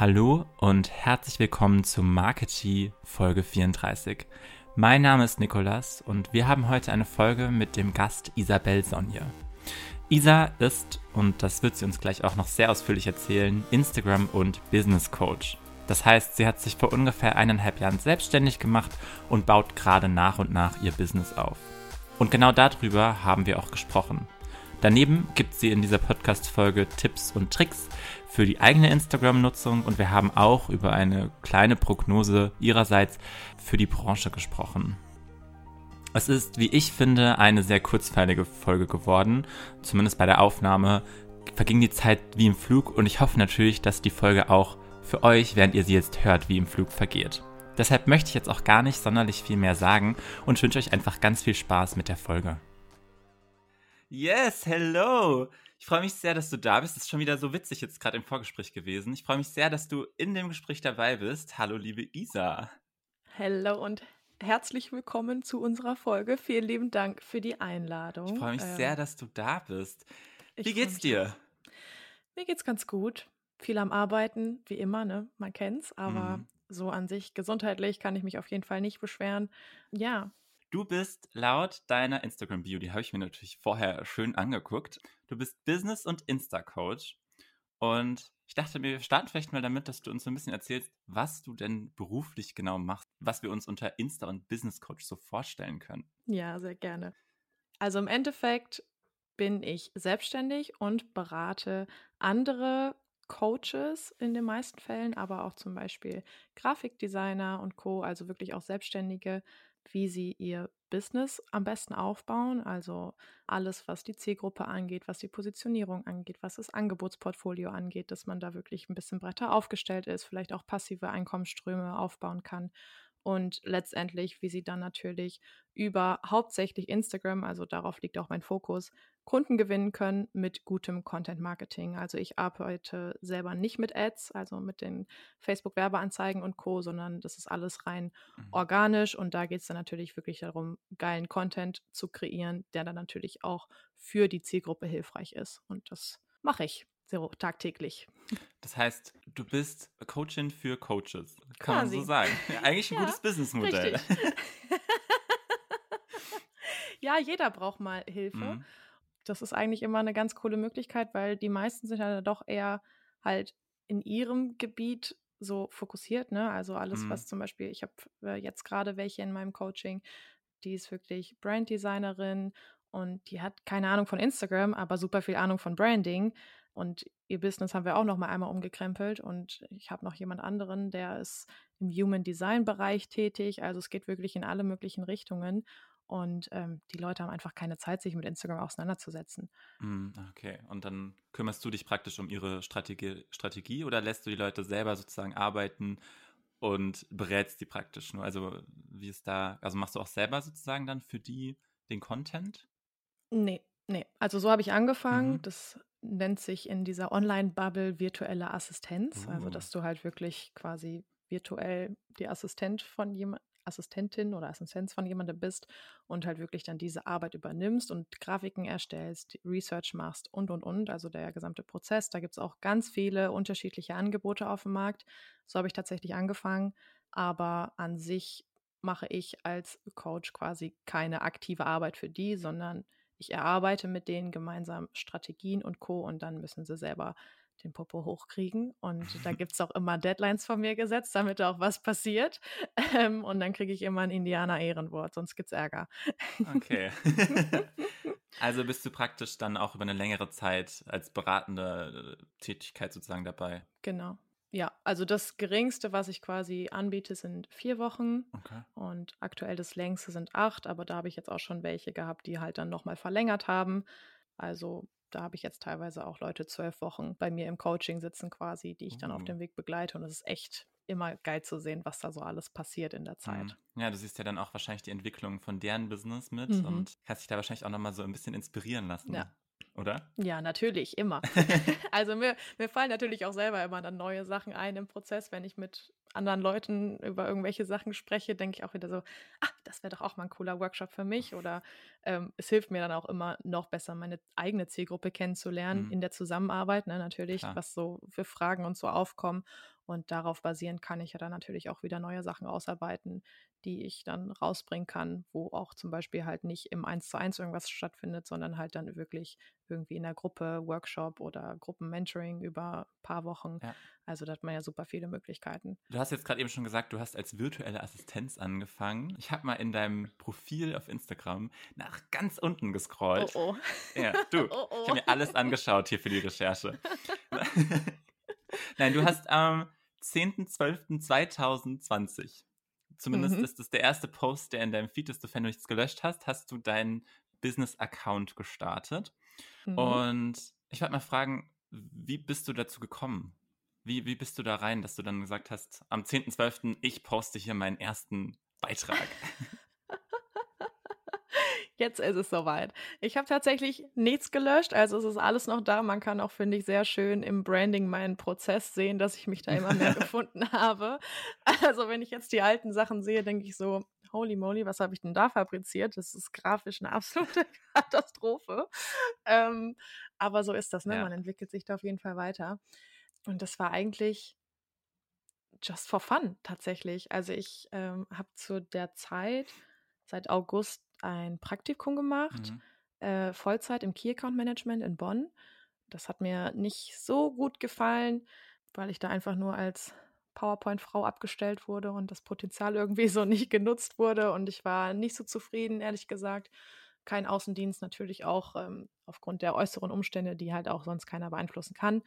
Hallo und herzlich willkommen zu Marketing Folge 34. Mein Name ist Nikolas und wir haben heute eine Folge mit dem Gast Isabel Sonje. Isa ist, und das wird sie uns gleich auch noch sehr ausführlich erzählen, Instagram- und Business Coach. Das heißt, sie hat sich vor ungefähr eineinhalb Jahren selbstständig gemacht und baut gerade nach und nach ihr Business auf. Und genau darüber haben wir auch gesprochen. Daneben gibt sie in dieser Podcast-Folge Tipps und Tricks für die eigene Instagram-Nutzung und wir haben auch über eine kleine Prognose ihrerseits für die Branche gesprochen. Es ist, wie ich finde, eine sehr kurzweilige Folge geworden. Zumindest bei der Aufnahme verging die Zeit wie im Flug und ich hoffe natürlich, dass die Folge auch für euch, während ihr sie jetzt hört, wie im Flug vergeht. Deshalb möchte ich jetzt auch gar nicht sonderlich viel mehr sagen und wünsche euch einfach ganz viel Spaß mit der Folge. Yes, hello! Ich freue mich sehr, dass du da bist. Das ist schon wieder so witzig jetzt gerade im Vorgespräch gewesen. Ich freue mich sehr, dass du in dem Gespräch dabei bist. Hallo, liebe Isa. Hello und herzlich willkommen zu unserer Folge. Vielen lieben Dank für die Einladung. Ich freue mich ähm, sehr, dass du da bist. Wie geht's dir? Mir geht's ganz gut. Viel am Arbeiten, wie immer, ne? Man kennt's, aber mhm. so an sich gesundheitlich kann ich mich auf jeden Fall nicht beschweren. Ja, Du bist laut deiner Instagram-Bio, die habe ich mir natürlich vorher schön angeguckt. Du bist Business- und Insta-Coach. Und ich dachte wir starten vielleicht mal damit, dass du uns so ein bisschen erzählst, was du denn beruflich genau machst, was wir uns unter Insta- und Business-Coach so vorstellen können. Ja, sehr gerne. Also im Endeffekt bin ich selbstständig und berate andere Coaches in den meisten Fällen, aber auch zum Beispiel Grafikdesigner und Co., also wirklich auch Selbstständige wie sie ihr Business am besten aufbauen. Also alles, was die Zielgruppe angeht, was die Positionierung angeht, was das Angebotsportfolio angeht, dass man da wirklich ein bisschen breiter aufgestellt ist, vielleicht auch passive Einkommensströme aufbauen kann und letztendlich, wie sie dann natürlich über hauptsächlich Instagram, also darauf liegt auch mein Fokus, Kunden gewinnen können mit gutem Content Marketing. Also ich arbeite selber nicht mit Ads, also mit den Facebook Werbeanzeigen und Co, sondern das ist alles rein mhm. organisch und da geht es dann natürlich wirklich darum, geilen Content zu kreieren, der dann natürlich auch für die Zielgruppe hilfreich ist und das mache ich so tagtäglich. Das heißt, du bist Coachin für Coaches, kann Quasi. man so sagen. Eigentlich ein ja, gutes Businessmodell. ja, jeder braucht mal Hilfe. Mhm. Das ist eigentlich immer eine ganz coole Möglichkeit, weil die meisten sind ja doch eher halt in ihrem Gebiet so fokussiert, ne? Also alles, mhm. was zum Beispiel, ich habe äh, jetzt gerade welche in meinem Coaching, die ist wirklich Branddesignerin und die hat keine Ahnung von Instagram, aber super viel Ahnung von Branding. Und ihr Business haben wir auch noch mal einmal umgekrempelt. Und ich habe noch jemand anderen, der ist im Human Design Bereich tätig. Also es geht wirklich in alle möglichen Richtungen. Und ähm, die Leute haben einfach keine Zeit, sich mit Instagram auseinanderzusetzen. Hm, okay, und dann kümmerst du dich praktisch um ihre Strategie, Strategie oder lässt du die Leute selber sozusagen arbeiten und berätst die praktisch nur? Also wie ist da, also machst du auch selber sozusagen dann für die den Content? Nee, nee. Also so habe ich angefangen. Mhm. Das nennt sich in dieser Online-Bubble virtuelle Assistenz. Also, oh. dass du halt wirklich quasi virtuell die Assistent von jemand, Assistentin oder Assistenz von jemandem bist und halt wirklich dann diese Arbeit übernimmst und Grafiken erstellst, Research machst und und und, also der gesamte Prozess. Da gibt es auch ganz viele unterschiedliche Angebote auf dem Markt. So habe ich tatsächlich angefangen, aber an sich mache ich als Coach quasi keine aktive Arbeit für die, sondern ich erarbeite mit denen gemeinsam Strategien und Co. und dann müssen sie selber den Popo hochkriegen. Und da gibt es auch immer Deadlines von mir gesetzt, damit auch was passiert. Ähm, und dann kriege ich immer ein Indianer-Ehrenwort, sonst gibt es Ärger. Okay. also bist du praktisch dann auch über eine längere Zeit als beratende äh, Tätigkeit sozusagen dabei. Genau. Ja, also das geringste, was ich quasi anbiete, sind vier Wochen. Okay. Und aktuell das längste sind acht, aber da habe ich jetzt auch schon welche gehabt, die halt dann nochmal verlängert haben. Also da habe ich jetzt teilweise auch Leute zwölf Wochen bei mir im Coaching sitzen quasi, die ich dann auf oh. dem Weg begleite. Und es ist echt immer geil zu sehen, was da so alles passiert in der Zeit. Mhm. Ja, du siehst ja dann auch wahrscheinlich die Entwicklung von deren Business mit mhm. und kannst dich da wahrscheinlich auch nochmal so ein bisschen inspirieren lassen. Ja. Oder? Ja, natürlich, immer. also mir, mir fallen natürlich auch selber immer dann neue Sachen ein im Prozess, wenn ich mit anderen Leuten über irgendwelche Sachen spreche, denke ich auch wieder so, ah, das wäre doch auch mal ein cooler Workshop für mich. Oder ähm, es hilft mir dann auch immer noch besser, meine eigene Zielgruppe kennenzulernen mhm. in der Zusammenarbeit, ne, natürlich, Klar. was so für Fragen und so aufkommen. Und darauf basierend kann ich ja dann natürlich auch wieder neue Sachen ausarbeiten, die ich dann rausbringen kann, wo auch zum Beispiel halt nicht im Eins zu eins irgendwas stattfindet, sondern halt dann wirklich irgendwie in der Gruppe, Workshop oder Gruppenmentoring über ein paar Wochen. Ja. Also da hat man ja super viele Möglichkeiten. Du hast jetzt gerade eben schon gesagt, du hast als virtuelle Assistenz angefangen. Ich habe mal in deinem Profil auf Instagram nach ganz unten gescrollt. Oh oh. Ja, du. Oh oh. Ich habe mir alles angeschaut hier für die Recherche. Nein, du hast am ähm, 10.12.2020. Zumindest mhm. ist das der erste Post, der in deinem Feed ist, sofern du nichts gelöscht hast, hast du deinen Business-Account gestartet. Mhm. Und ich wollte mal fragen, wie bist du dazu gekommen? Wie, wie bist du da rein, dass du dann gesagt hast, am 10.12. ich poste hier meinen ersten Beitrag? Jetzt ist es soweit. Ich habe tatsächlich nichts gelöscht, also es ist alles noch da. Man kann auch, finde ich, sehr schön im Branding meinen Prozess sehen, dass ich mich da immer mehr gefunden habe. Also wenn ich jetzt die alten Sachen sehe, denke ich so, holy moly, was habe ich denn da fabriziert? Das ist grafisch eine absolute Katastrophe. Ähm, aber so ist das, ne? Ja. Man entwickelt sich da auf jeden Fall weiter. Und das war eigentlich just for fun tatsächlich. Also ich ähm, habe zu der Zeit seit August ein Praktikum gemacht, mhm. äh, Vollzeit im Key Account Management in Bonn. Das hat mir nicht so gut gefallen, weil ich da einfach nur als PowerPoint-Frau abgestellt wurde und das Potenzial irgendwie so nicht genutzt wurde. Und ich war nicht so zufrieden, ehrlich gesagt. Kein Außendienst, natürlich auch ähm, aufgrund der äußeren Umstände, die halt auch sonst keiner beeinflussen kann.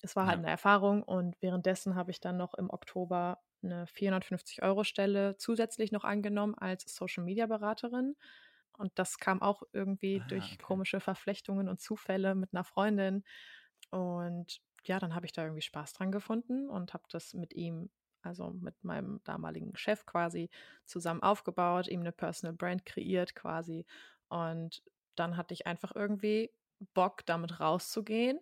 Es war halt ja. eine Erfahrung und währenddessen habe ich dann noch im Oktober eine 450-Euro-Stelle zusätzlich noch angenommen als Social-Media-Beraterin. Und das kam auch irgendwie ah, durch okay. komische Verflechtungen und Zufälle mit einer Freundin. Und ja, dann habe ich da irgendwie Spaß dran gefunden und habe das mit ihm, also mit meinem damaligen Chef quasi zusammen aufgebaut, ihm eine Personal Brand kreiert quasi. Und dann hatte ich einfach irgendwie Bock, damit rauszugehen.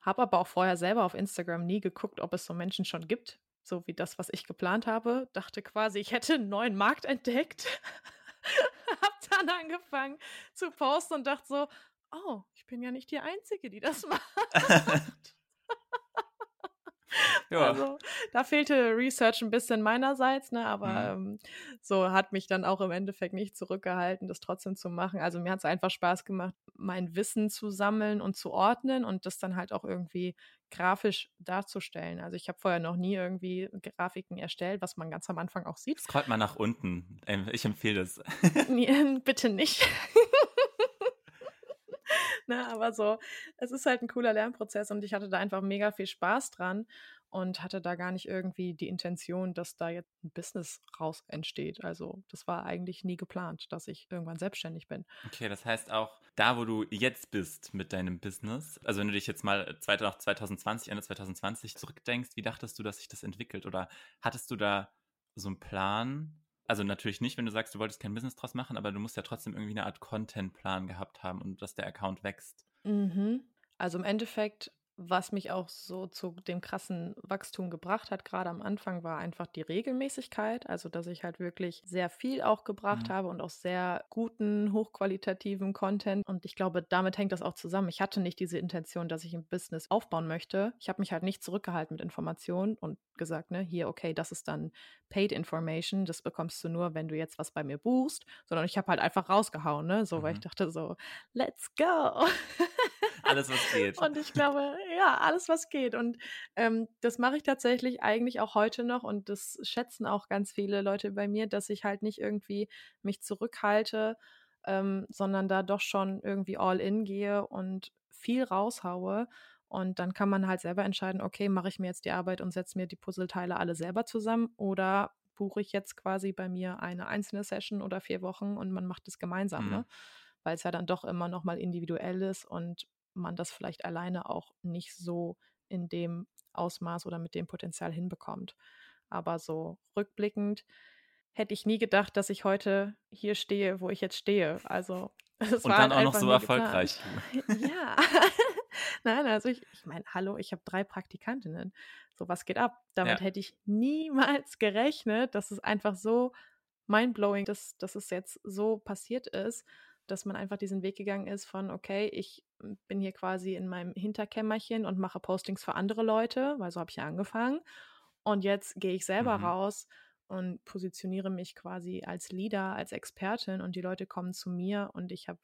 Habe aber auch vorher selber auf Instagram nie geguckt, ob es so Menschen schon gibt, so wie das, was ich geplant habe. Dachte quasi, ich hätte einen neuen Markt entdeckt. hab dann angefangen zu posten und dachte so, oh, ich bin ja nicht die Einzige, die das macht. Ja. Also da fehlte Research ein bisschen meinerseits, ne, aber mhm. ähm, so hat mich dann auch im Endeffekt nicht zurückgehalten, das trotzdem zu machen. Also mir hat es einfach Spaß gemacht, mein Wissen zu sammeln und zu ordnen und das dann halt auch irgendwie grafisch darzustellen. Also ich habe vorher noch nie irgendwie Grafiken erstellt, was man ganz am Anfang auch sieht. Scrollt mal nach unten. Ähm, ich empfehle das. Bitte nicht. ne, aber so, es ist halt ein cooler Lernprozess und ich hatte da einfach mega viel Spaß dran und hatte da gar nicht irgendwie die Intention, dass da jetzt ein Business raus entsteht. Also das war eigentlich nie geplant, dass ich irgendwann selbstständig bin. Okay, das heißt auch, da wo du jetzt bist mit deinem Business, also wenn du dich jetzt mal 2020, Ende 2020 zurückdenkst, wie dachtest du, dass sich das entwickelt? Oder hattest du da so einen Plan? Also natürlich nicht, wenn du sagst, du wolltest kein Business draus machen, aber du musst ja trotzdem irgendwie eine Art Content-Plan gehabt haben und dass der Account wächst. Mhm. Also im Endeffekt was mich auch so zu dem krassen Wachstum gebracht hat, gerade am Anfang, war einfach die Regelmäßigkeit. Also, dass ich halt wirklich sehr viel auch gebracht mhm. habe und auch sehr guten, hochqualitativen Content. Und ich glaube, damit hängt das auch zusammen. Ich hatte nicht diese Intention, dass ich ein Business aufbauen möchte. Ich habe mich halt nicht zurückgehalten mit Informationen und gesagt, ne, hier, okay, das ist dann Paid Information. Das bekommst du nur, wenn du jetzt was bei mir buchst. Sondern ich habe halt einfach rausgehauen, ne, so, mhm. weil ich mhm. dachte so, let's go. Alles, was geht. Und ich glaube, ja, alles, was geht. Und ähm, das mache ich tatsächlich eigentlich auch heute noch und das schätzen auch ganz viele Leute bei mir, dass ich halt nicht irgendwie mich zurückhalte, ähm, sondern da doch schon irgendwie all in gehe und viel raushaue. Und dann kann man halt selber entscheiden, okay, mache ich mir jetzt die Arbeit und setze mir die Puzzleteile alle selber zusammen oder buche ich jetzt quasi bei mir eine einzelne Session oder vier Wochen und man macht es gemeinsam, ne? mhm. ne? Weil es ja dann doch immer nochmal individuell ist und man das vielleicht alleine auch nicht so in dem Ausmaß oder mit dem Potenzial hinbekommt. Aber so rückblickend hätte ich nie gedacht, dass ich heute hier stehe, wo ich jetzt stehe. Also Das Und war dann halt auch noch so erfolgreich. geplant. Ja. Nein, also ich, ich meine, hallo, ich habe drei Praktikantinnen. So, was geht ab? Damit Ja. hätte ich niemals gerechnet, dass es einfach so mindblowing, dass, dass es jetzt so passiert ist, dass man einfach diesen Weg gegangen ist von, okay, ich bin hier quasi in meinem Hinterkämmerchen und mache Postings für andere Leute, weil so habe ich ja angefangen. Und jetzt gehe ich selber Mhm. raus und positioniere mich quasi als Leader, als Expertin und die Leute kommen zu mir und ich habe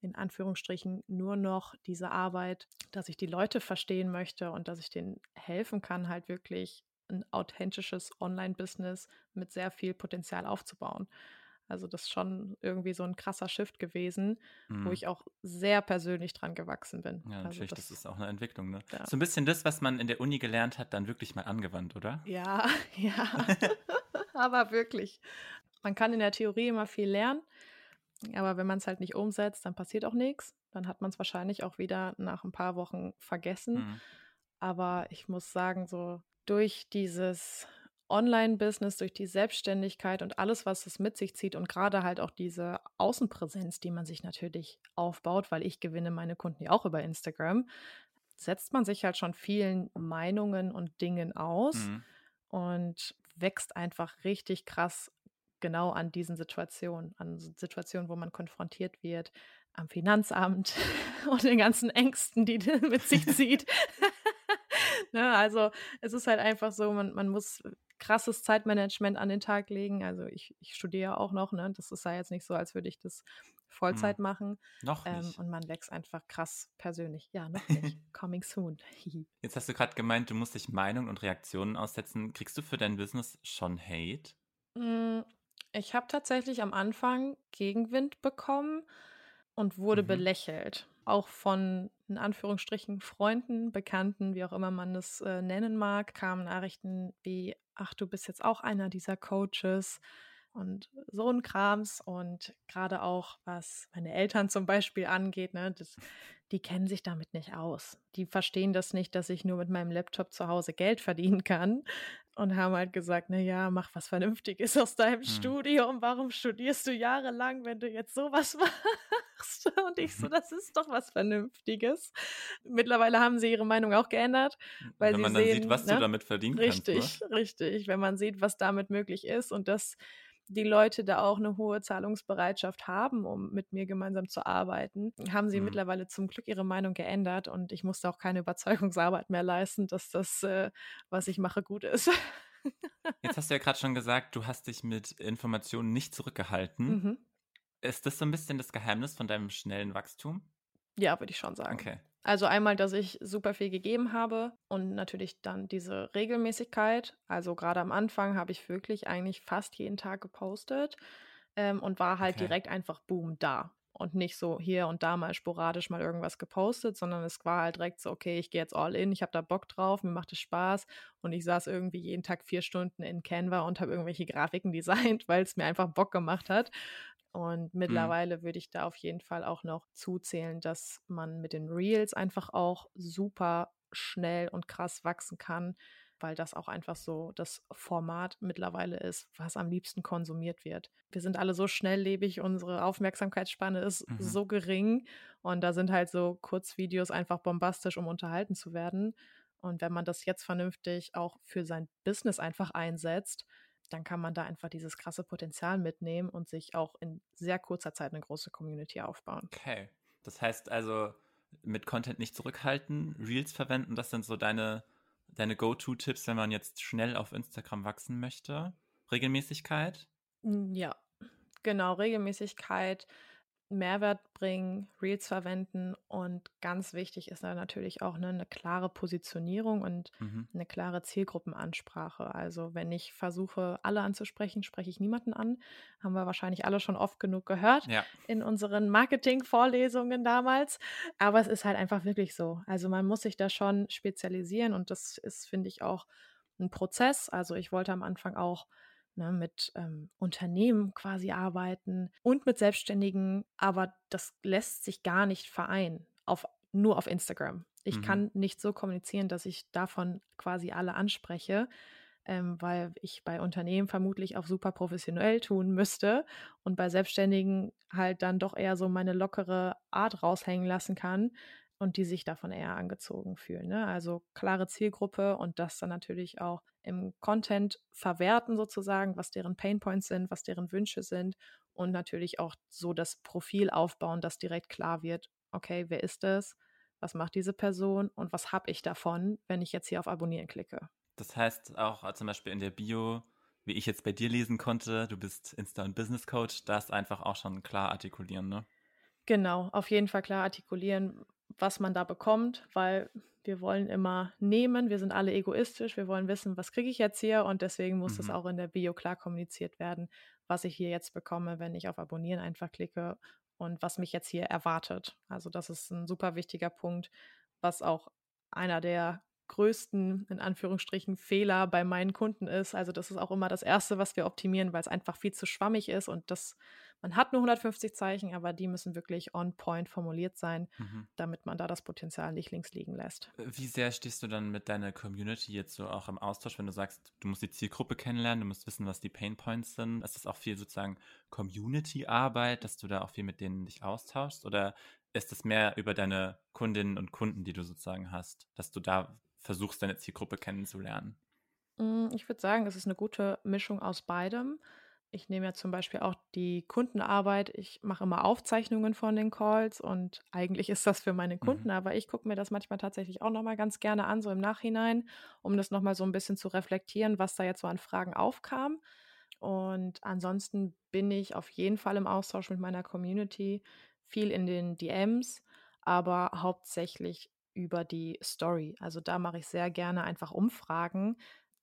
in Anführungsstrichen nur noch diese Arbeit, dass ich die Leute verstehen möchte und dass ich denen helfen kann, halt wirklich ein authentisches Online-Business mit sehr viel Potenzial aufzubauen. Also das ist schon irgendwie so ein krasser Shift gewesen, wo Mhm. ich auch sehr persönlich dran gewachsen bin. Ja, Also natürlich, das das, ist auch eine Entwicklung, ne? ja. So ein bisschen das, was man in der Uni gelernt hat, dann wirklich mal angewandt, oder? Ja, ja, aber wirklich. Man kann in der Theorie immer viel lernen, aber wenn man es halt nicht umsetzt, dann passiert auch nichts. Dann hat man es wahrscheinlich auch wieder nach ein paar Wochen vergessen. Mhm. Aber ich muss sagen, so durch dieses Online-Business, durch die Selbstständigkeit und alles, was es mit sich zieht und gerade halt auch diese Außenpräsenz, die man sich natürlich aufbaut, weil ich gewinne meine Kunden ja auch über Instagram, setzt man sich halt schon vielen Meinungen und Dingen aus Mhm. und wächst einfach richtig krass genau an diesen Situationen, an Situationen, wo man konfrontiert wird, am Finanzamt und den ganzen Ängsten, die mit sich zieht. ne, also es ist halt einfach so, man, man muss krasses Zeitmanagement an den Tag legen. Also ich, ich studiere auch noch, ne? Das ist ja jetzt nicht so, als würde ich das Vollzeit Mhm. machen. Noch Ähm, nicht. und man wächst einfach krass persönlich. Ja, noch nicht. Coming soon. Jetzt hast du gerade gemeint, du musst dich Meinungen und Reaktionen aussetzen. Kriegst du für dein Business schon Hate? Ich habe tatsächlich am Anfang Gegenwind bekommen und wurde Mhm. belächelt. Auch von, in Anführungsstrichen, Freunden, Bekannten, wie auch immer man es äh, nennen mag, kamen Nachrichten wie, ach, du bist jetzt auch einer dieser Coaches und so ein Krams. Und gerade auch, was meine Eltern zum Beispiel angeht, ne, das, die kennen sich damit nicht aus. Die verstehen das nicht, dass ich nur mit meinem Laptop zu Hause Geld verdienen kann und haben halt gesagt, na ja, mach was Vernünftiges aus deinem Hm. Studium. Warum studierst du jahrelang, wenn du jetzt sowas machst? Und ich so, das ist doch was Vernünftiges. Mittlerweile haben sie ihre Meinung auch geändert, weil Wenn sie man dann sehen, sieht, was ne? du damit verdienen Richtig, kannst. Ne? richtig. Wenn man sieht, was damit möglich ist und dass die Leute da auch eine hohe Zahlungsbereitschaft haben, um mit mir gemeinsam zu arbeiten, haben sie Mhm. mittlerweile zum Glück ihre Meinung geändert und ich musste auch keine Überzeugungsarbeit mehr leisten, dass das, äh, was ich mache, gut ist. Jetzt hast du ja gerade schon gesagt, du hast dich mit Informationen nicht zurückgehalten. mhm. Ist das so ein bisschen das Geheimnis von deinem schnellen Wachstum? Ja, würde ich schon sagen. Okay. Also einmal, dass ich super viel gegeben habe und natürlich dann diese Regelmäßigkeit. Also gerade am Anfang habe ich wirklich eigentlich fast jeden Tag gepostet ähm, und war halt Okay. direkt einfach boom da. Und nicht so hier und da mal sporadisch mal irgendwas gepostet, sondern es war halt direkt so, okay, ich gehe jetzt all in, ich habe da Bock drauf, mir macht es Spaß. Und ich saß irgendwie jeden Tag vier Stunden in Canva und habe irgendwelche Grafiken designt, weil es mir einfach Bock gemacht hat. Und Mhm. mittlerweile würde ich da auf jeden Fall auch noch zuzählen, dass man mit den Reels einfach auch super schnell und krass wachsen kann, weil das auch einfach so das Format mittlerweile ist, was am liebsten konsumiert wird. Wir sind alle so schnelllebig, unsere Aufmerksamkeitsspanne ist Mhm. so gering und da sind halt so Kurzvideos einfach bombastisch, um unterhalten zu werden. Und wenn man das jetzt vernünftig auch für sein Business einfach einsetzt, dann kann man da einfach dieses krasse Potenzial mitnehmen und sich auch in sehr kurzer Zeit eine große Community aufbauen. Okay. Das heißt also, mit Content nicht zurückhalten, Reels verwenden, das sind so deine, deine Go-To-Tipps, wenn man jetzt schnell auf Instagram wachsen möchte. Regelmäßigkeit. Mm, Ja, genau, Regelmäßigkeit, Mehrwert bringen, Reels verwenden und ganz wichtig ist da natürlich auch ne, eine klare Positionierung und Mhm. eine klare Zielgruppenansprache. Also wenn ich versuche, alle anzusprechen, spreche ich niemanden an. Haben wir wahrscheinlich alle schon oft genug gehört Ja. in unseren Marketing-Vorlesungen damals. Aber es ist halt einfach wirklich so. Also man muss sich da schon spezialisieren und das ist, finde ich, auch ein Prozess. Also ich wollte am Anfang auch ne, mit ähm, Unternehmen quasi arbeiten und mit Selbstständigen, aber das lässt sich gar nicht vereinen, auf, nur auf Instagram. Ich Mhm. kann nicht so kommunizieren, dass ich davon quasi alle anspreche. ähm, weil ich bei Unternehmen vermutlich auch super professionell tun müsste und bei Selbstständigen halt dann doch eher so meine lockere Art raushängen lassen kann und die sich davon eher angezogen fühlen. Ne? Also klare Zielgruppe und das dann natürlich auch im Content verwerten sozusagen, was deren Painpoints sind, was deren Wünsche sind und natürlich auch so das Profil aufbauen, dass direkt klar wird, okay, wer ist das? Was macht diese Person und was habe ich davon, wenn ich jetzt hier auf Abonnieren klicke? Das heißt auch äh, zum Beispiel in der Bio, wie ich jetzt bei dir lesen konnte, du bist Insta- und Business Coach, das einfach auch schon klar artikulieren, ne? Genau, auf jeden Fall klar artikulieren, was man da bekommt, weil wir wollen immer nehmen, wir sind alle egoistisch, wir wollen wissen, was kriege ich jetzt hier und deswegen muss es Mhm. auch in der Bio klar kommuniziert werden, was ich hier jetzt bekomme, wenn ich auf Abonnieren einfach klicke und was mich jetzt hier erwartet. Also das ist ein super wichtiger Punkt, was auch einer der größten, in Anführungsstrichen, Fehler bei meinen Kunden ist. Also das ist auch immer das Erste, was wir optimieren, weil es einfach viel zu schwammig ist und das, man hat nur 150 Zeichen, aber die müssen wirklich on point formuliert sein, Mhm. damit man da das Potenzial nicht links liegen lässt. Wie sehr stehst du dann mit deiner Community jetzt so auch im Austausch, wenn du sagst, du musst die Zielgruppe kennenlernen, du musst wissen, was die Pain Points sind? Ist das auch viel sozusagen Community-Arbeit, dass du da auch viel mit denen dich austauschst? Oder ist es mehr über deine Kundinnen und Kunden, die du sozusagen hast, dass du da versuchst, deine Zielgruppe kennenzulernen? Mm, Ich würde sagen, es ist eine gute Mischung aus beidem. Ich nehme ja zum Beispiel auch die Kundenarbeit. Ich mache immer Aufzeichnungen von den Calls und eigentlich ist das für meine Kunden, Mhm. aber ich gucke mir das manchmal tatsächlich auch nochmal ganz gerne an, so im Nachhinein, um das nochmal so ein bisschen zu reflektieren, was da jetzt so an Fragen aufkam. Und ansonsten bin ich auf jeden Fall im Austausch mit meiner Community, viel in den DMs, aber hauptsächlich über die Story. Also da mache ich sehr gerne einfach Umfragen,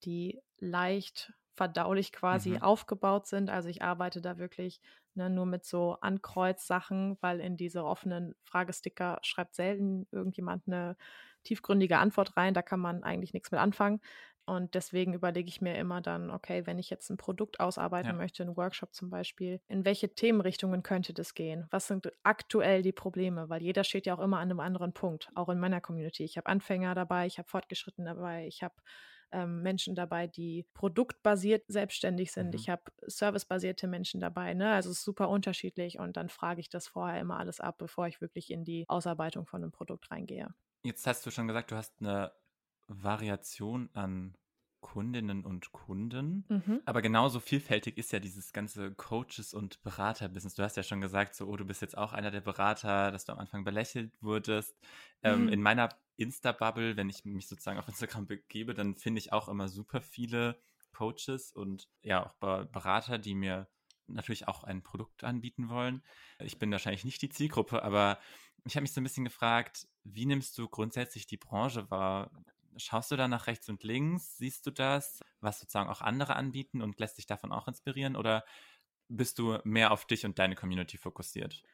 die leicht verdaulich quasi Mhm. aufgebaut sind. Also ich arbeite da wirklich ne, nur mit so Ankreuz-Sachen, weil in diese offenen Fragesticker schreibt selten irgendjemand eine tiefgründige Antwort rein. Da kann man eigentlich nichts mit anfangen. Und deswegen überlege ich mir immer dann, okay, wenn ich jetzt ein Produkt ausarbeiten Ja. möchte, einen Workshop zum Beispiel, in welche Themenrichtungen könnte das gehen? Was sind aktuell die Probleme? Weil jeder steht ja auch immer an einem anderen Punkt, auch in meiner Community. Ich habe Anfänger dabei, ich habe Fortgeschritten dabei, ich habe ähm, Menschen dabei, die produktbasiert selbstständig sind. Mhm. Ich habe servicebasierte Menschen dabei. Ne? Also es ist super unterschiedlich und dann frage ich das vorher immer alles ab, bevor ich wirklich in die Ausarbeitung von einem Produkt reingehe. Jetzt hast du schon gesagt, du hast eine Variation an Kundinnen und Kunden. Mhm. Aber genauso vielfältig ist ja dieses ganze Coaches- und Berater-Business. Du hast ja schon gesagt, so, oh, du bist jetzt auch einer der Berater, dass du am Anfang belächelt wurdest. Ähm, Mhm. in meiner Insta-Bubble, wenn ich mich sozusagen auf Instagram begebe, dann finde ich auch immer super viele Coaches und ja auch Be Berater, die mir natürlich auch ein Produkt anbieten wollen. Ich bin wahrscheinlich nicht die Zielgruppe, aber ich habe mich so ein bisschen gefragt, wie nimmst du grundsätzlich die Branche wahr? Schaust du da nach rechts und links? Siehst du das, was sozusagen auch andere anbieten und lässt dich davon auch inspirieren? Oder bist du mehr auf dich und deine Community fokussiert?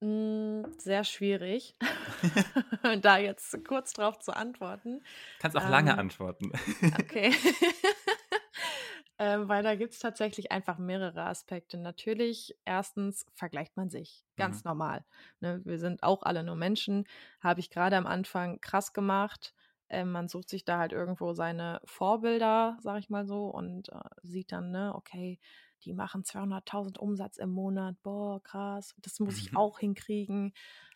Mm, Sehr schwierig, da jetzt kurz drauf zu antworten. Kannst auch lange Ähm, antworten. Okay. ähm, weil da gibt es tatsächlich einfach mehrere Aspekte. Natürlich, erstens vergleicht man sich ganz Mhm. normal. Ne? Wir sind auch alle nur Menschen. Habe ich gerade am Anfang krass gemacht. Ähm, man sucht sich da halt irgendwo seine Vorbilder, sag ich mal so, und äh, sieht dann, ne, okay, die machen 200.000 Umsatz im Monat. Boah, krass. Das muss ich Mhm. auch hinkriegen.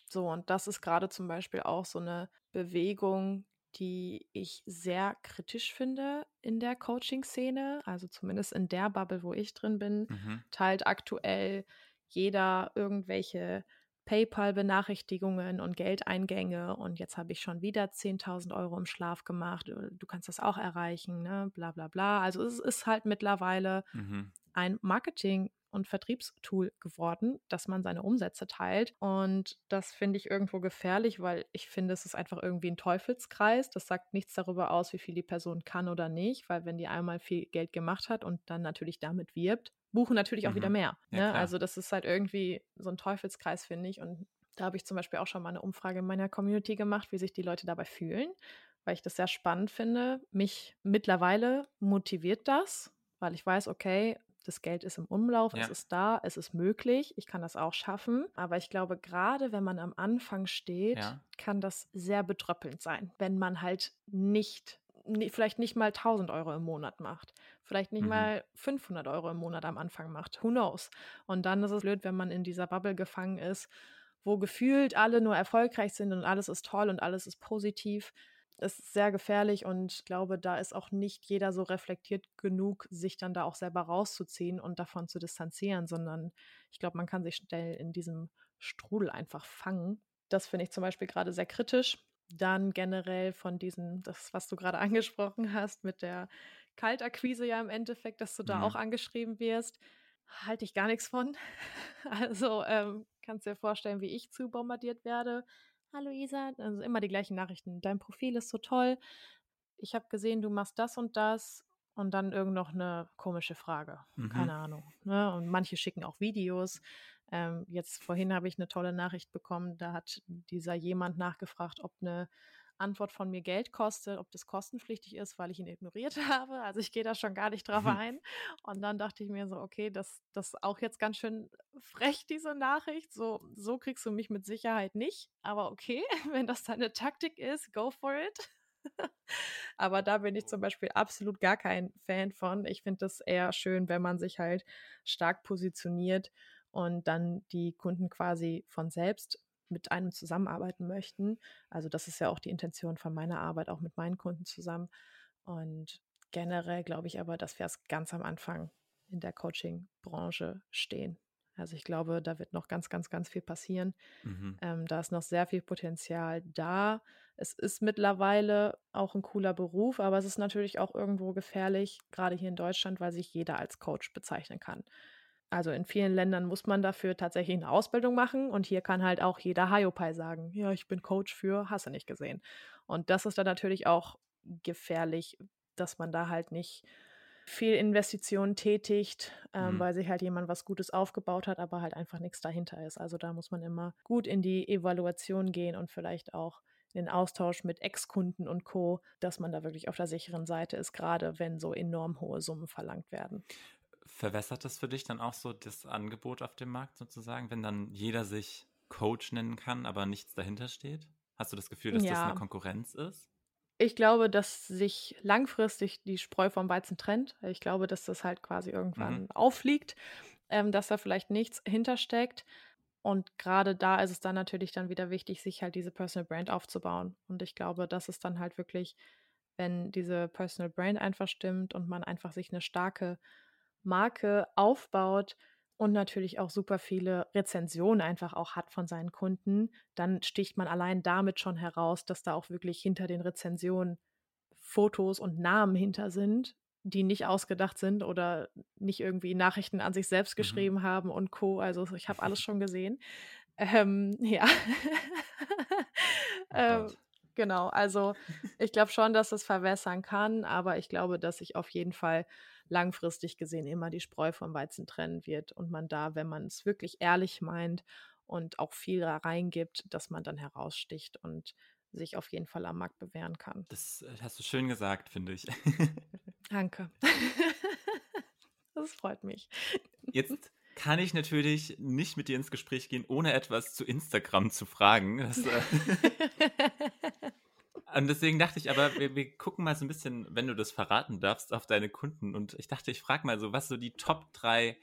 So, und das ist gerade zum Beispiel auch so eine Bewegung, die ich sehr kritisch finde in der Coaching-Szene, also zumindest in der Bubble, wo ich drin bin, Mhm. teilt aktuell jeder irgendwelche PayPal-Benachrichtigungen und Geldeingänge und jetzt habe ich schon wieder 10.000 Euro im Schlaf gemacht. äh, Du kannst das auch erreichen, ne? Bla bla bla. Also es ist halt mittlerweile Mhm. ein Marketing- und Vertriebstool geworden, dass man seine Umsätze teilt. Und das finde ich irgendwo gefährlich, weil ich finde, es ist einfach irgendwie ein Teufelskreis. Das sagt nichts darüber aus, wie viel die Person kann oder nicht, weil wenn die einmal viel Geld gemacht hat und dann natürlich damit wirbt, buchen natürlich auch wieder Mhm. mehr. Ja, ne? Also das ist halt irgendwie so ein Teufelskreis, finde ich. Und da habe ich zum Beispiel auch schon mal eine Umfrage in meiner Community gemacht, wie sich die Leute dabei fühlen, weil ich das sehr spannend finde. Mich mittlerweile motiviert das, weil ich weiß, okay, das Geld ist im Umlauf, Ja. es ist da, es ist möglich, ich kann das auch schaffen. Aber ich glaube, gerade wenn man am Anfang steht, Ja. kann das sehr betröppelnd sein, wenn man halt nicht vielleicht nicht mal 1000 Euro im Monat macht, vielleicht nicht mhm. mal 500 Euro im Monat am Anfang macht. Who knows? Und dann ist es blöd, wenn man in dieser Bubble gefangen ist, wo gefühlt alle nur erfolgreich sind und alles ist toll und alles ist positiv. Es ist sehr gefährlich und ich glaube, da ist auch nicht jeder so reflektiert genug, sich dann da auch selber rauszuziehen und davon zu distanzieren, sondern ich glaube, man kann sich schnell in diesem Strudel einfach fangen. Das finde ich zum Beispiel gerade sehr kritisch dann generell von diesen, das, was du gerade angesprochen hast, mit der Kaltakquise ja im Endeffekt, dass du da mhm. auch angeschrieben wirst, halte ich gar nichts von. Also ähm, kannst dir vorstellen, wie ich zu bombardiert werde. Hallo Isa, also immer die gleichen Nachrichten. Dein Profil ist so toll. Ich habe gesehen, du machst das und das und dann irgend noch eine komische Frage. Mhm. Keine Ahnung. Ne? Und manche schicken auch Videos. Ähm, jetzt vorhin habe ich eine tolle Nachricht bekommen, da hat dieser jemand nachgefragt, ob eine Antwort von mir Geld kostet, ob das kostenpflichtig ist, weil ich ihn ignoriert habe. Also ich gehe da schon gar nicht drauf ein. Und dann dachte ich mir so, okay, das, ist auch jetzt ganz schön frech, diese Nachricht. So, so kriegst du mich mit Sicherheit nicht. Aber okay, wenn das deine Taktik ist, go for it. Aber da bin ich zum Beispiel absolut gar kein Fan von. Ich finde das eher schön, wenn man sich halt stark positioniert und dann die Kunden quasi von selbst mit einem zusammenarbeiten möchten. Also das ist ja auch die Intention von meiner Arbeit, auch mit meinen Kunden zusammen. Und generell glaube ich aber, dass wir es ganz am Anfang in der Coaching-Branche stehen. Also ich glaube, da wird noch ganz, ganz, ganz viel passieren. Mhm. Ähm, da ist noch sehr viel Potenzial da. Es ist mittlerweile auch ein cooler Beruf, aber es ist natürlich auch irgendwo gefährlich, gerade hier in Deutschland, weil sich jeder als Coach bezeichnen kann. Also in vielen Ländern muss man dafür tatsächlich eine Ausbildung machen und hier kann halt auch jeder Hayopai sagen, ja, ich bin Coach für, hast du nicht gesehen. Und das ist dann natürlich auch gefährlich, dass man da halt nicht viel Investitionen tätigt, ähm, mhm. weil sich halt jemand was Gutes aufgebaut hat, aber halt einfach nichts dahinter ist. Also da muss man immer gut in die Evaluation gehen und vielleicht auch in den Austausch mit Ex-Kunden und Co., dass man da wirklich auf der sicheren Seite ist, gerade wenn so enorm hohe Summen verlangt werden verwässert das für dich dann auch so das Angebot auf dem Markt sozusagen, wenn dann jeder sich Coach nennen kann, aber nichts dahinter steht? Hast du das Gefühl, dass ja. das eine Konkurrenz ist? Ich glaube, dass sich langfristig die Spreu vom Weizen trennt. Ich glaube, dass das halt quasi irgendwann mhm. auffliegt, ähm, dass da vielleicht nichts hintersteckt. Und gerade da ist es dann natürlich dann wieder wichtig, sich halt diese Personal Brand aufzubauen. Und ich glaube, das ist dann halt wirklich, wenn diese Personal Brand einfach stimmt und man einfach sich eine starke Marke aufbaut und natürlich auch super viele Rezensionen einfach auch hat von seinen Kunden, dann sticht man allein damit schon heraus, dass da auch wirklich hinter den Rezensionen Fotos und Namen hinter sind, die nicht ausgedacht sind oder nicht irgendwie Nachrichten an sich selbst mhm. geschrieben mhm. haben und Co. Also ich habe alles schon gesehen. Ähm, ja. Oh ähm, genau, also ich glaube schon, dass es verwässern kann, aber ich glaube, dass sich auf jeden Fall langfristig gesehen immer die Spreu vom Weizen trennen wird und man da, wenn man es wirklich ehrlich meint und auch viel da reingibt, dass man dann heraussticht und sich auf jeden Fall am Markt bewähren kann. Das äh, hast du schön gesagt, finde ich. Danke. das freut mich. Jetzt kann ich natürlich nicht mit dir ins Gespräch gehen, ohne etwas zu Instagram zu fragen. Das, äh Und deswegen dachte ich aber, wir, wir, gucken mal so ein bisschen, wenn du das verraten darfst, auf deine Kunden. Und ich dachte, ich frage mal so, was so die Top 3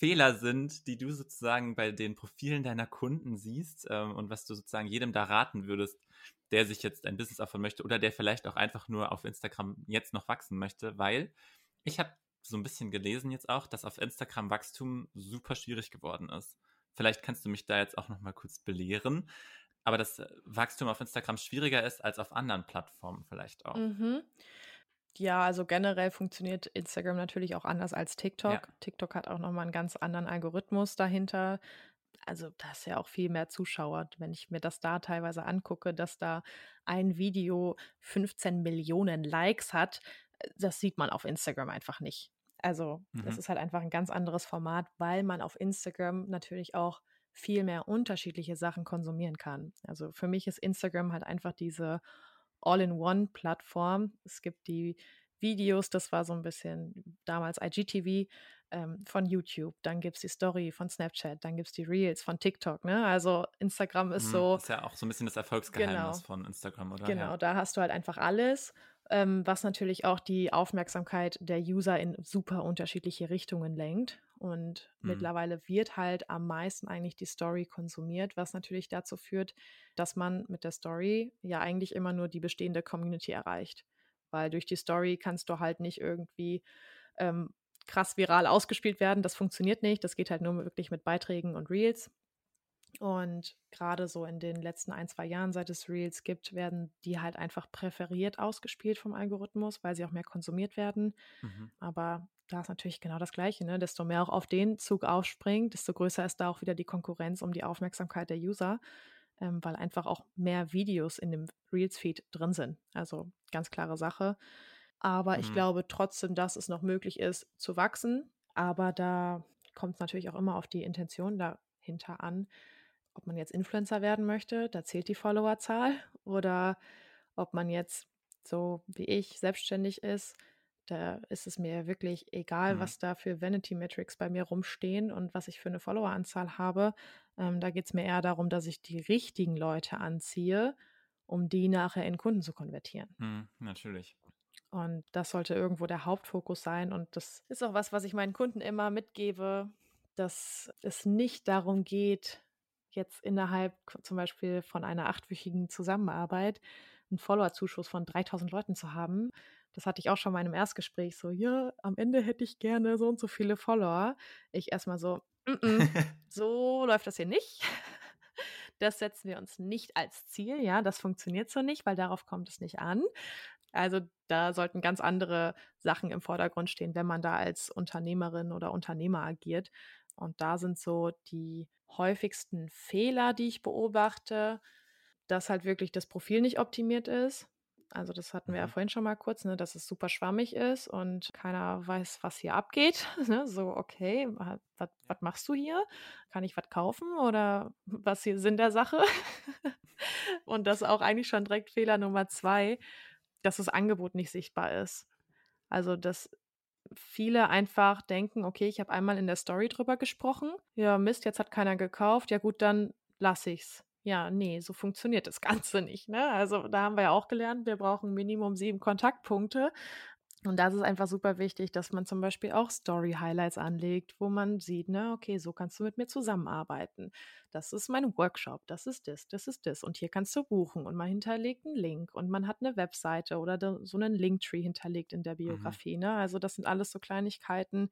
Fehler sind, die du sozusagen bei den Profilen deiner Kunden siehst ähm, und was du sozusagen jedem da raten würdest, der sich jetzt ein Business aufbauen möchte oder der vielleicht auch einfach nur auf Instagram jetzt noch wachsen möchte, weil ich habe so ein bisschen gelesen jetzt auch, dass auf Instagram Wachstum super schwierig geworden ist. Vielleicht kannst du mich da jetzt auch noch mal kurz belehren aber das äh, Wachstum auf Instagram schwieriger ist als auf anderen Plattformen vielleicht auch. Mhm. Ja, also generell funktioniert Instagram natürlich auch anders als TikTok. Ja. TikTok hat auch nochmal einen ganz anderen Algorithmus dahinter. Also da ist ja auch viel mehr Zuschauer. Wenn ich mir das da teilweise angucke, dass da ein Video 15 Millionen Likes hat, äh, das sieht man auf Instagram einfach nicht. Also mhm. das ist halt einfach ein ganz anderes Format, weil man auf Instagram natürlich auch viel mehr unterschiedliche Sachen konsumieren kann. Also für mich ist Instagram halt einfach diese All-in-One-Plattform. Es gibt die Videos, das war so ein bisschen damals IGTV ähm, von YouTube, dann gibt es die Story von Snapchat, dann gibt es die Reels von TikTok, ne? Also Instagram ist mhm, so. Das ist ja auch so ein bisschen das Erfolgsgeheimnis genau, von Instagram, oder? Genau, ja. da hast du halt einfach alles ähm, was natürlich auch die Aufmerksamkeit der User in super unterschiedliche Richtungen lenkt. Und mhm. mittlerweile wird halt am meisten eigentlich die Story konsumiert, was natürlich dazu führt, dass man mit der Story ja eigentlich immer nur die bestehende Community erreicht. Weil durch die Story kannst du halt nicht irgendwie ähm, krass viral ausgespielt werden. Das funktioniert nicht. Das geht halt nur wirklich mit Beiträgen und Reels. Und gerade so in den letzten ein, zwei Jahren, seit es Reels gibt, werden die halt einfach präferiert ausgespielt vom Algorithmus, weil sie auch mehr konsumiert werden. Mhm. Aber da ist natürlich genau das Gleiche. Ne? Desto mehr auch auf den Zug aufspringt, desto größer ist da auch wieder die Konkurrenz um die Aufmerksamkeit der User, ähm, weil einfach auch mehr Videos in dem Reels-Feed drin sind. Also ganz klare Sache. Aber mhm. ich glaube trotzdem, dass es noch möglich ist, zu wachsen. Aber da kommt es natürlich auch immer auf die Intention dahinter an ob man jetzt Influencer werden möchte, da zählt die Followerzahl, oder ob man jetzt so wie ich selbstständig ist, da ist es mir wirklich egal, mhm. was da für Vanity Metrics bei mir rumstehen und was ich für eine Followeranzahl habe. Ähm, da geht es mir eher darum, dass ich die richtigen Leute anziehe, um die nachher in Kunden zu konvertieren. Mhm, natürlich. Und das sollte irgendwo der Hauptfokus sein. Und das ist auch was, was ich meinen Kunden immer mitgebe, dass es nicht darum geht, jetzt innerhalb zum Beispiel von einer achtwöchigen Zusammenarbeit einen Follower-Zuschuss von 3000 Leuten zu haben. Das hatte ich auch schon mal in einem Erstgespräch so, ja, am Ende hätte ich gerne so und so viele Follower. Ich erstmal so, mm -mm, so läuft das hier nicht. Das setzen wir uns nicht als Ziel, ja, das funktioniert so nicht, weil darauf kommt es nicht an. Also da sollten ganz andere Sachen im Vordergrund stehen, wenn man da als Unternehmerin oder Unternehmer agiert. Und da sind so die häufigsten Fehler, die ich beobachte, dass halt wirklich das Profil nicht optimiert ist. Also das hatten wir ja mhm. vorhin schon mal kurz, ne, dass es super schwammig ist und keiner weiß, was hier abgeht. Ne? So, okay, was machst du hier? Kann ich was kaufen oder was hier Sinn der Sache? und das ist auch eigentlich schon direkt Fehler Nummer zwei, dass das Angebot nicht sichtbar ist. Also das viele einfach denken, okay, ich habe einmal in der Story drüber gesprochen. Ja, Mist, jetzt hat keiner gekauft. Ja, gut, dann lasse ich's. Ja, nee, so funktioniert das Ganze nicht. Ne? Also da haben wir ja auch gelernt, wir brauchen Minimum sieben Kontaktpunkte. Und das ist einfach super wichtig, dass man zum Beispiel auch Story-Highlights anlegt, wo man sieht, ne, okay, so kannst du mit mir zusammenarbeiten. Das ist mein Workshop, das ist das, das ist das. Und hier kannst du buchen und man hinterlegt einen Link und man hat eine Webseite oder so einen Linktree hinterlegt in der mhm. Biografie. Mhm. Ne? Also das sind alles so Kleinigkeiten,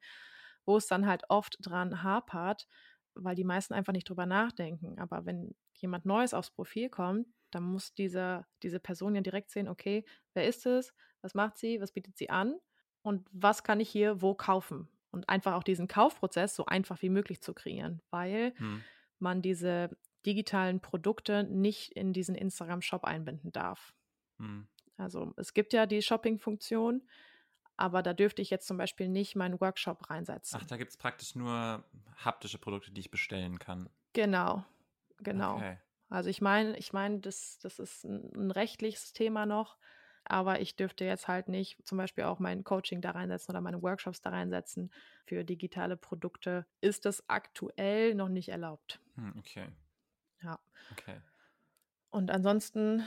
wo es dann halt oft dran hapert, weil die meisten einfach nicht drüber nachdenken. Aber wenn jemand Neues aufs Profil kommt, dann muss diese, diese Person ja direkt sehen, okay, wer ist es, was macht sie, was bietet sie an und was kann ich hier wo kaufen. Und einfach auch diesen Kaufprozess so einfach wie möglich zu kreieren, weil hm. man diese digitalen Produkte nicht in diesen Instagram-Shop einbinden darf. Hm. Also es gibt ja die Shopping-Funktion, aber da dürfte ich jetzt zum Beispiel nicht meinen Workshop reinsetzen. Ach, da gibt es praktisch nur haptische Produkte, die ich bestellen kann. Genau, genau. Okay. Also ich meine, ich meine, das, das ist ein, ein rechtliches Thema noch, aber ich dürfte jetzt halt nicht zum Beispiel auch mein Coaching da reinsetzen oder meine Workshops da reinsetzen. Für digitale Produkte ist das aktuell noch nicht erlaubt. Hm, okay. Ja. Okay. Und ansonsten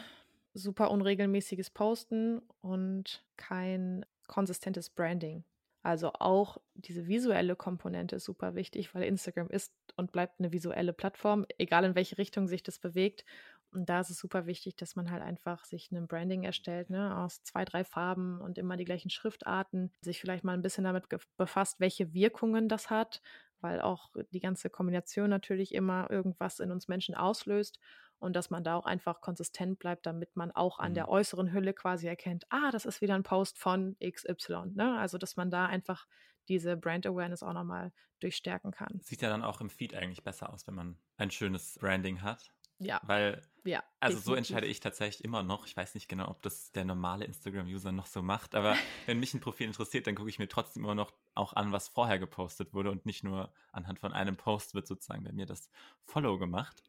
super unregelmäßiges Posten und kein konsistentes Branding. Also auch diese visuelle Komponente ist super wichtig, weil Instagram ist und bleibt eine visuelle Plattform, egal in welche Richtung sich das bewegt. Und da ist es super wichtig, dass man halt einfach sich ein Branding erstellt, ne, aus zwei, drei Farben und immer die gleichen Schriftarten, sich vielleicht mal ein bisschen damit befasst, welche Wirkungen das hat, weil auch die ganze Kombination natürlich immer irgendwas in uns Menschen auslöst und dass man da auch einfach konsistent bleibt, damit man auch an mhm. der äußeren Hülle quasi erkennt, ah, das ist wieder ein Post von XY. Ne? Also, dass man da einfach diese Brand Awareness auch nochmal durchstärken kann. Sieht ja dann auch im Feed eigentlich besser aus, wenn man ein schönes Branding hat. Ja. Weil, ja, also definitiv. so entscheide ich tatsächlich immer noch. Ich weiß nicht genau, ob das der normale Instagram-User noch so macht, aber wenn mich ein Profil interessiert, dann gucke ich mir trotzdem immer noch auch an, was vorher gepostet wurde und nicht nur anhand von einem Post wird sozusagen bei mir das Follow gemacht.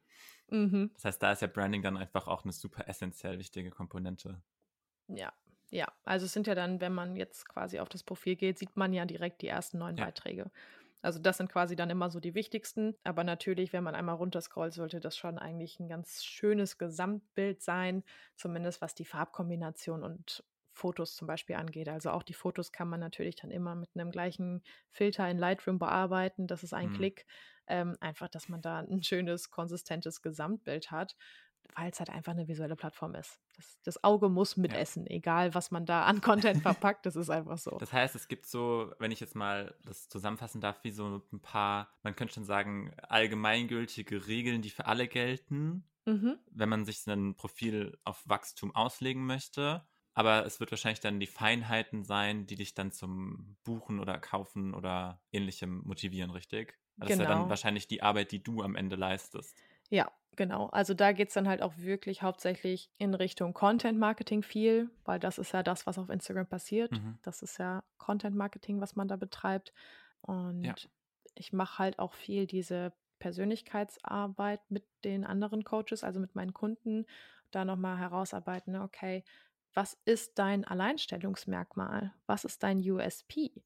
Mhm. Das heißt, da ist ja Branding dann einfach auch eine super essentiell wichtige Komponente. Ja, ja. Also es sind ja dann, wenn man jetzt quasi auf das Profil geht, sieht man ja direkt die ersten neun ja. Beiträge. Also das sind quasi dann immer so die wichtigsten. Aber natürlich, wenn man einmal runterscrollt, sollte das schon eigentlich ein ganz schönes Gesamtbild sein, zumindest was die Farbkombination und Fotos zum Beispiel angeht. Also auch die Fotos kann man natürlich dann immer mit einem gleichen Filter in Lightroom bearbeiten. Das ist ein mhm. Klick. Ähm, einfach, dass man da ein schönes, konsistentes Gesamtbild hat, weil es halt einfach eine visuelle Plattform ist. Das, das Auge muss mitessen, ja. egal was man da an Content verpackt, das ist einfach so. Das heißt, es gibt so, wenn ich jetzt mal das zusammenfassen darf, wie so ein paar, man könnte schon sagen, allgemeingültige Regeln, die für alle gelten, mhm. wenn man sich ein Profil auf Wachstum auslegen möchte. Aber es wird wahrscheinlich dann die Feinheiten sein, die dich dann zum Buchen oder Kaufen oder ähnlichem motivieren, richtig? Das genau. ist ja dann genau. wahrscheinlich die Arbeit, die du am Ende leistest. Ja, genau. Also da geht es dann halt auch wirklich hauptsächlich in Richtung Content Marketing viel, weil das ist ja das, was auf Instagram passiert. Mhm. Das ist ja Content Marketing, was man da betreibt. Und ja. ich mache halt auch viel diese Persönlichkeitsarbeit mit den anderen Coaches, also mit meinen Kunden, da nochmal herausarbeiten, ne, okay, was ist dein Alleinstellungsmerkmal? Was ist dein USP?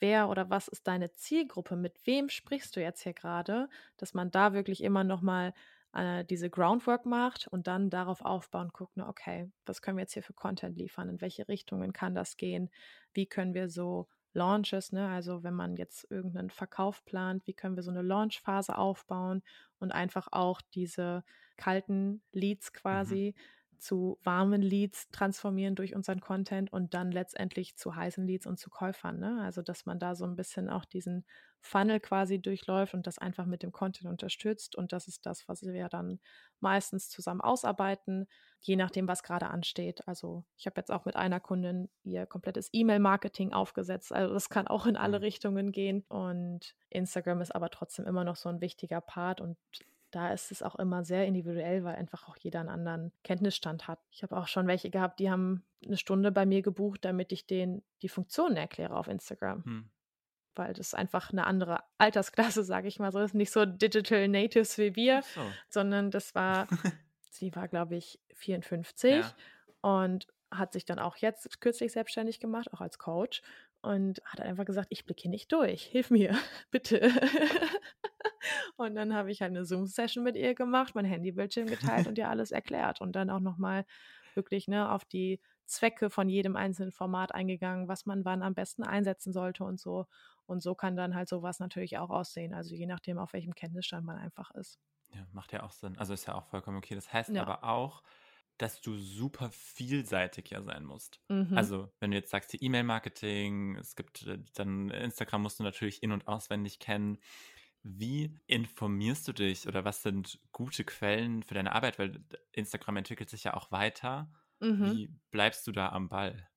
wer oder was ist deine Zielgruppe, mit wem sprichst du jetzt hier gerade, dass man da wirklich immer nochmal äh, diese Groundwork macht und dann darauf aufbauen, guckt, okay, was können wir jetzt hier für Content liefern, in welche Richtungen kann das gehen, wie können wir so Launches, ne, also wenn man jetzt irgendeinen Verkauf plant, wie können wir so eine Launchphase aufbauen und einfach auch diese kalten Leads mhm. quasi mhm zu warmen Leads transformieren durch unseren Content und dann letztendlich zu heißen Leads und zu Käufern. Ne? Also, dass man da so ein bisschen auch diesen Funnel quasi durchläuft und das einfach mit dem Content unterstützt. Und das ist das, was wir dann meistens zusammen ausarbeiten, je nachdem, was gerade ansteht. Also, ich habe jetzt auch mit einer Kundin ihr komplettes E-Mail-Marketing aufgesetzt. Also, das kann auch in alle mhm. Richtungen gehen. Und Instagram ist aber trotzdem immer noch so ein wichtiger Part und da ist es auch immer sehr individuell, weil einfach auch jeder einen anderen Kenntnisstand hat. Ich habe auch schon welche gehabt, die haben eine Stunde bei mir gebucht, damit ich denen die Funktionen erkläre auf Instagram. Hm. Weil das einfach eine andere Altersklasse, sage ich mal so, ist nicht so Digital Natives wie wir, so. sondern das war, sie war, glaube ich, 54 ja. und hat sich dann auch jetzt kürzlich selbstständig gemacht, auch als Coach und hat einfach gesagt, ich blicke hier nicht durch, hilf mir, bitte. Und dann habe ich halt eine Zoom-Session mit ihr gemacht, mein Handybildschirm geteilt und ihr alles erklärt und dann auch nochmal wirklich ne, auf die Zwecke von jedem einzelnen Format eingegangen, was man wann am besten einsetzen sollte und so. Und so kann dann halt sowas natürlich auch aussehen, also je nachdem, auf welchem Kenntnisstand man einfach ist. Ja, macht ja auch Sinn. Also ist ja auch vollkommen okay. Das heißt ja. aber auch, dass du super vielseitig ja sein musst. Mhm. Also, wenn du jetzt sagst, die E-Mail-Marketing, es gibt äh, dann Instagram musst du natürlich in- und auswendig kennen. Wie informierst du dich oder was sind gute Quellen für deine Arbeit? Weil Instagram entwickelt sich ja auch weiter. Mhm. Wie bleibst du da am Ball?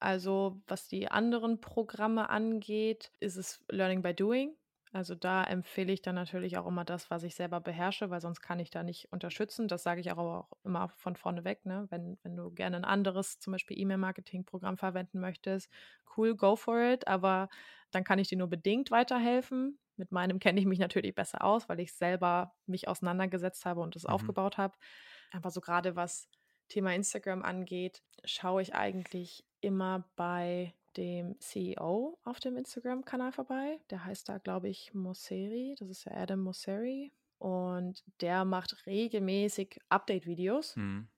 Also, was die anderen Programme angeht, ist es Learning by Doing. Also da empfehle ich dann natürlich auch immer das, was ich selber beherrsche, weil sonst kann ich da nicht unterstützen. Das sage ich auch, auch immer von vorne weg. Ne? Wenn, wenn du gerne ein anderes, zum Beispiel E-Mail-Marketing-Programm verwenden möchtest, cool, go for it. Aber dann kann ich dir nur bedingt weiterhelfen. Mit meinem kenne ich mich natürlich besser aus, weil ich selber mich auseinandergesetzt habe und es mhm. aufgebaut habe. Aber so gerade was Thema Instagram angeht, schaue ich eigentlich immer bei dem CEO auf dem Instagram-Kanal vorbei. Der heißt da, glaube ich, Mosseri. Das ist ja Adam Mosseri. Und der macht regelmäßig Update-Videos. Mhm.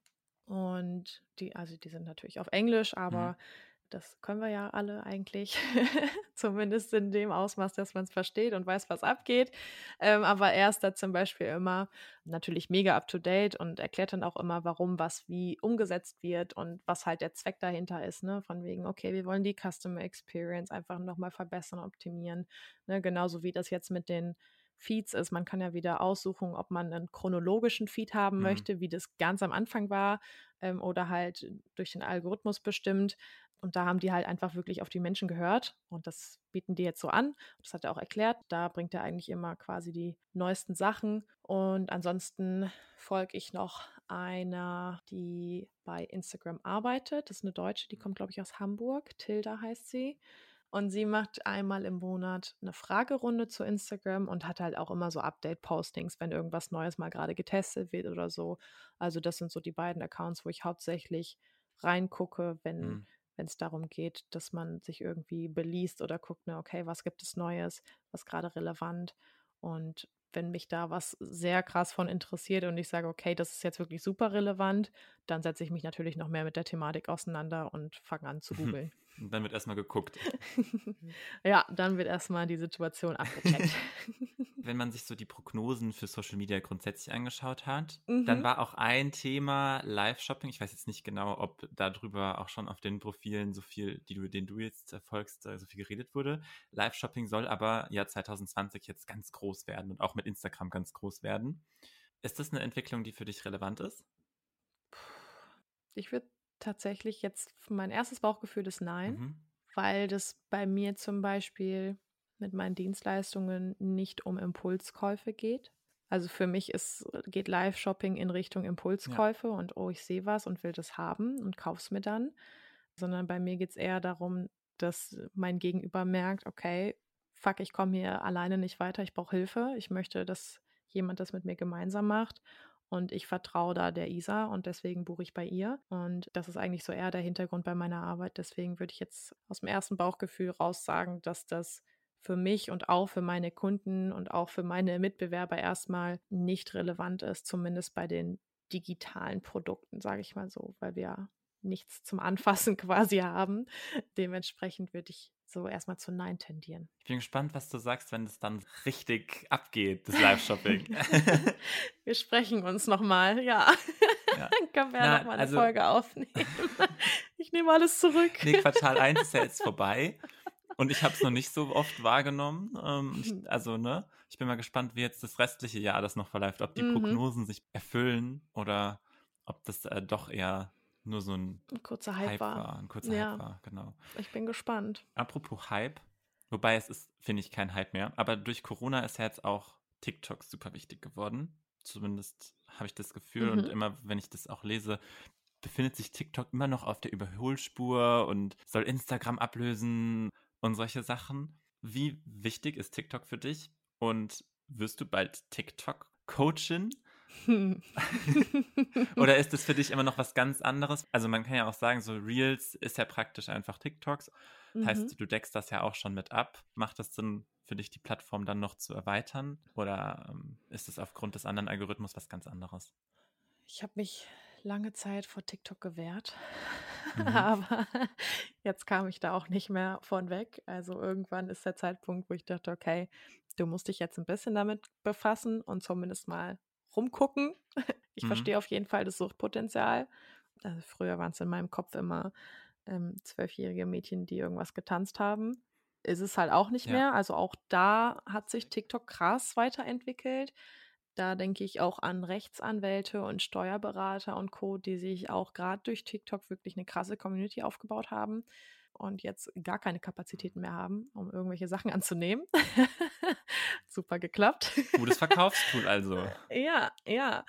Und die, also die sind natürlich auf Englisch, aber mhm. Das können wir ja alle eigentlich, zumindest in dem Ausmaß, dass man es versteht und weiß, was abgeht. Ähm, aber er ist da zum Beispiel immer natürlich mega up-to-date und erklärt dann auch immer, warum was wie umgesetzt wird und was halt der Zweck dahinter ist. Ne? Von wegen, okay, wir wollen die Customer Experience einfach nochmal verbessern, optimieren. Ne? Genauso wie das jetzt mit den Feeds ist. Man kann ja wieder aussuchen, ob man einen chronologischen Feed haben mhm. möchte, wie das ganz am Anfang war, ähm, oder halt durch den Algorithmus bestimmt. Und da haben die halt einfach wirklich auf die Menschen gehört und das bieten die jetzt so an. Das hat er auch erklärt. Da bringt er eigentlich immer quasi die neuesten Sachen. Und ansonsten folge ich noch einer, die bei Instagram arbeitet. Das ist eine Deutsche, die kommt, glaube ich, aus Hamburg. Tilda heißt sie. Und sie macht einmal im Monat eine Fragerunde zu Instagram und hat halt auch immer so Update-Postings, wenn irgendwas Neues mal gerade getestet wird oder so. Also das sind so die beiden Accounts, wo ich hauptsächlich reingucke, wenn mhm es darum geht, dass man sich irgendwie beliest oder guckt, ne, okay, was gibt es Neues, was gerade relevant. Und wenn mich da was sehr krass von interessiert und ich sage, okay, das ist jetzt wirklich super relevant, dann setze ich mich natürlich noch mehr mit der Thematik auseinander und fange an zu googeln. Und dann wird erstmal geguckt. ja, dann wird erstmal die Situation abgecheckt. Wenn man sich so die Prognosen für Social Media grundsätzlich angeschaut hat, mhm. dann war auch ein Thema Live-Shopping. Ich weiß jetzt nicht genau, ob darüber auch schon auf den Profilen so viel, die du, den du jetzt erfolgst, so viel geredet wurde. Live-Shopping soll aber ja 2020 jetzt ganz groß werden und auch mit Instagram ganz groß werden. Ist das eine Entwicklung, die für dich relevant ist? Ich würde tatsächlich jetzt mein erstes Bauchgefühl ist nein, mhm. weil das bei mir zum Beispiel mit meinen Dienstleistungen nicht um Impulskäufe geht. Also für mich ist, geht Live-Shopping in Richtung Impulskäufe ja. und oh, ich sehe was und will das haben und kauf's mir dann. Sondern bei mir geht es eher darum, dass mein Gegenüber merkt, okay, fuck, ich komme hier alleine nicht weiter, ich brauche Hilfe, ich möchte, dass jemand das mit mir gemeinsam macht und ich vertraue da der Isa und deswegen buche ich bei ihr. Und das ist eigentlich so eher der Hintergrund bei meiner Arbeit. Deswegen würde ich jetzt aus dem ersten Bauchgefühl raus sagen, dass das für mich und auch für meine Kunden und auch für meine Mitbewerber erstmal nicht relevant ist, zumindest bei den digitalen Produkten, sage ich mal so, weil wir nichts zum Anfassen quasi haben. Dementsprechend würde ich so erstmal zu Nein tendieren. Ich bin gespannt, was du sagst, wenn es dann richtig abgeht, das Live-Shopping. wir sprechen uns nochmal, ja. ja. Dann können wir ja nochmal eine also, Folge aufnehmen. ich nehme alles zurück. Nee, Quartal 1 ist ja jetzt vorbei. Und ich habe es noch nicht so oft wahrgenommen. Ähm, ich, also, ne, ich bin mal gespannt, wie jetzt das restliche Jahr das noch verläuft. Ob die mhm. Prognosen sich erfüllen oder ob das äh, doch eher nur so ein, ein kurzer Hype, Hype war. war. Ein kurzer ja. Hype war, genau. Ich bin gespannt. Apropos Hype, wobei es ist, finde ich, kein Hype mehr, aber durch Corona ist ja jetzt auch TikTok super wichtig geworden. Zumindest habe ich das Gefühl mhm. und immer, wenn ich das auch lese, befindet sich TikTok immer noch auf der Überholspur und soll Instagram ablösen und solche Sachen. Wie wichtig ist TikTok für dich? Und wirst du bald TikTok-Coachin? Oder ist es für dich immer noch was ganz anderes? Also man kann ja auch sagen, so Reels ist ja praktisch einfach TikToks. Mhm. Heißt, du deckst das ja auch schon mit ab. Macht es Sinn für dich, die Plattform dann noch zu erweitern? Oder ähm, ist es aufgrund des anderen Algorithmus was ganz anderes? Ich habe mich lange Zeit vor TikTok gewehrt. Mhm. Aber jetzt kam ich da auch nicht mehr von weg. Also irgendwann ist der Zeitpunkt, wo ich dachte, okay, du musst dich jetzt ein bisschen damit befassen und zumindest mal rumgucken. Ich mhm. verstehe auf jeden Fall das Suchtpotenzial. Also früher waren es in meinem Kopf immer ähm, zwölfjährige Mädchen, die irgendwas getanzt haben. Ist es halt auch nicht ja. mehr. Also auch da hat sich TikTok krass weiterentwickelt. Da denke ich auch an Rechtsanwälte und Steuerberater und Co., die sich auch gerade durch TikTok wirklich eine krasse Community aufgebaut haben und jetzt gar keine Kapazitäten mehr haben, um irgendwelche Sachen anzunehmen. Super geklappt. Gutes Verkaufstool also. ja, ja.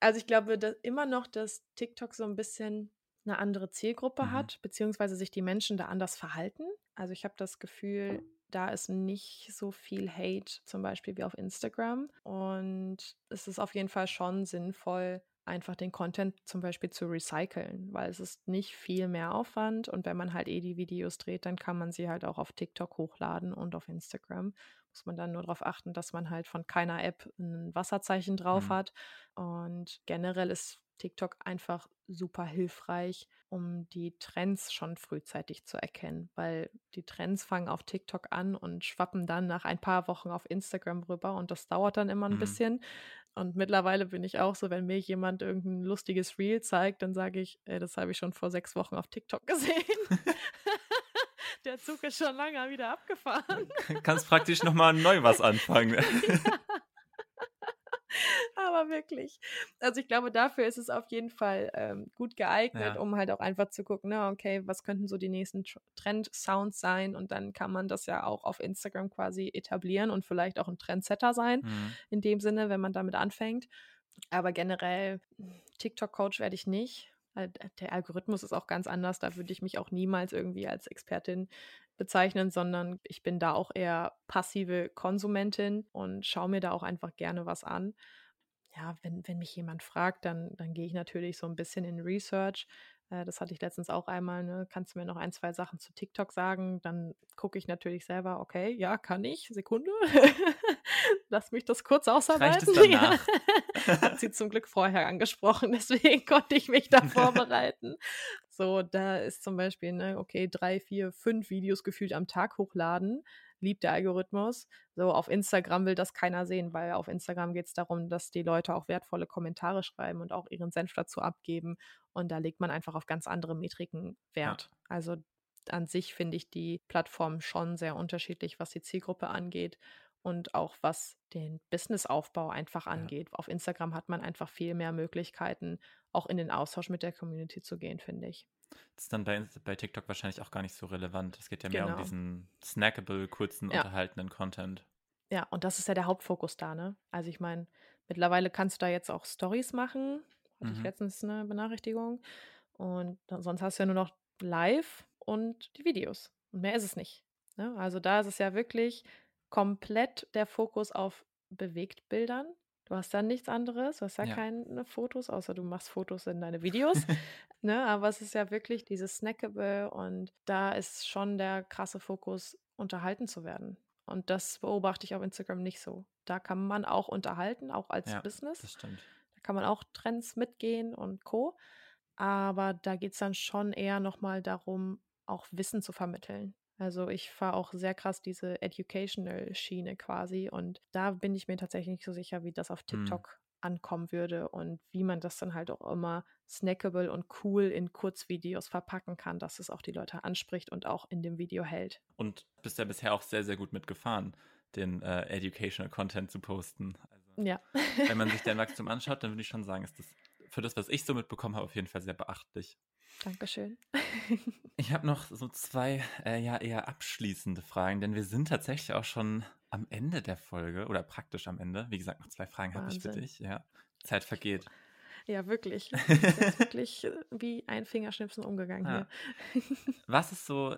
Also ich glaube dass immer noch, dass TikTok so ein bisschen eine andere Zielgruppe mhm. hat, beziehungsweise sich die Menschen da anders verhalten. Also ich habe das Gefühl, da ist nicht so viel Hate zum Beispiel wie auf Instagram. Und es ist auf jeden Fall schon sinnvoll, einfach den Content zum Beispiel zu recyceln, weil es ist nicht viel mehr Aufwand und wenn man halt eh die Videos dreht, dann kann man sie halt auch auf TikTok hochladen und auf Instagram. Muss man dann nur darauf achten, dass man halt von keiner App ein Wasserzeichen drauf mhm. hat. Und generell ist TikTok einfach super hilfreich, um die Trends schon frühzeitig zu erkennen, weil die Trends fangen auf TikTok an und schwappen dann nach ein paar Wochen auf Instagram rüber und das dauert dann immer ein mhm. bisschen. Und mittlerweile bin ich auch so, wenn mir jemand irgendein lustiges Reel zeigt, dann sage ich, ey, das habe ich schon vor sechs Wochen auf TikTok gesehen. Der Zug ist schon lange wieder abgefahren. Kannst praktisch nochmal neu was anfangen. ja. Aber wirklich. Also ich glaube, dafür ist es auf jeden Fall ähm, gut geeignet, ja. um halt auch einfach zu gucken, na, ne, okay, was könnten so die nächsten Trend-Sounds sein? Und dann kann man das ja auch auf Instagram quasi etablieren und vielleicht auch ein Trendsetter sein, mhm. in dem Sinne, wenn man damit anfängt. Aber generell, TikTok-Coach werde ich nicht. Der Algorithmus ist auch ganz anders. Da würde ich mich auch niemals irgendwie als Expertin bezeichnen, sondern ich bin da auch eher passive Konsumentin und schaue mir da auch einfach gerne was an ja, wenn, wenn mich jemand fragt, dann, dann gehe ich natürlich so ein bisschen in Research. Äh, das hatte ich letztens auch einmal. Ne? Kannst du mir noch ein, zwei Sachen zu TikTok sagen? Dann gucke ich natürlich selber, okay, ja, kann ich. Sekunde. Lass mich das kurz ausarbeiten. Ja. Hat sie zum Glück vorher angesprochen, deswegen konnte ich mich da vorbereiten. So, da ist zum Beispiel, ne, okay, drei, vier, fünf Videos gefühlt am Tag hochladen liebt der Algorithmus. So auf Instagram will das keiner sehen, weil auf Instagram geht es darum, dass die Leute auch wertvolle Kommentare schreiben und auch ihren Senf dazu abgeben. Und da legt man einfach auf ganz andere Metriken Wert. Ja. Also an sich finde ich die Plattform schon sehr unterschiedlich, was die Zielgruppe angeht und auch was den Businessaufbau einfach angeht. Ja. Auf Instagram hat man einfach viel mehr Möglichkeiten, auch in den Austausch mit der Community zu gehen, finde ich. Das ist dann bei, bei TikTok wahrscheinlich auch gar nicht so relevant. Es geht ja mehr genau. um diesen snackable, kurzen, ja. unterhaltenden Content. Ja, und das ist ja der Hauptfokus da, ne? Also ich meine, mittlerweile kannst du da jetzt auch Stories machen. Hatte mhm. ich letztens eine Benachrichtigung. Und sonst hast du ja nur noch live und die Videos. Und mehr ist es nicht. Ne? Also da ist es ja wirklich komplett der Fokus auf Bewegtbildern. Du hast dann nichts anderes, du hast ja, ja. keine Fotos, außer du machst Fotos in deine Videos. ne? Aber es ist ja wirklich dieses Snackable und da ist schon der krasse Fokus, unterhalten zu werden. Und das beobachte ich auf Instagram nicht so. Da kann man auch unterhalten, auch als ja, Business. Das stimmt. Da kann man auch Trends mitgehen und Co. Aber da geht es dann schon eher nochmal darum, auch Wissen zu vermitteln. Also ich fahre auch sehr krass diese Educational-Schiene quasi und da bin ich mir tatsächlich nicht so sicher, wie das auf mhm. TikTok mhm. ankommen würde und wie man das dann halt auch immer snackable und cool in Kurzvideos verpacken kann, dass es auch die Leute anspricht und auch in dem Video hält. Und bist ja bisher auch sehr, sehr gut mitgefahren, den äh, Educational Content zu posten. Also, ja. wenn man sich dein Wachstum anschaut, dann würde ich schon sagen, ist das für das, was ich so mitbekommen habe, auf jeden Fall sehr beachtlich. Dankeschön. ich habe noch so zwei äh, ja eher abschließende Fragen, denn wir sind tatsächlich auch schon am Ende der Folge oder praktisch am Ende. Wie gesagt, noch zwei Fragen habe ich für dich. Ja, Zeit vergeht. Ja, wirklich. ist wirklich äh, wie ein Fingerschnipsen umgegangen ja. hier. Was ist so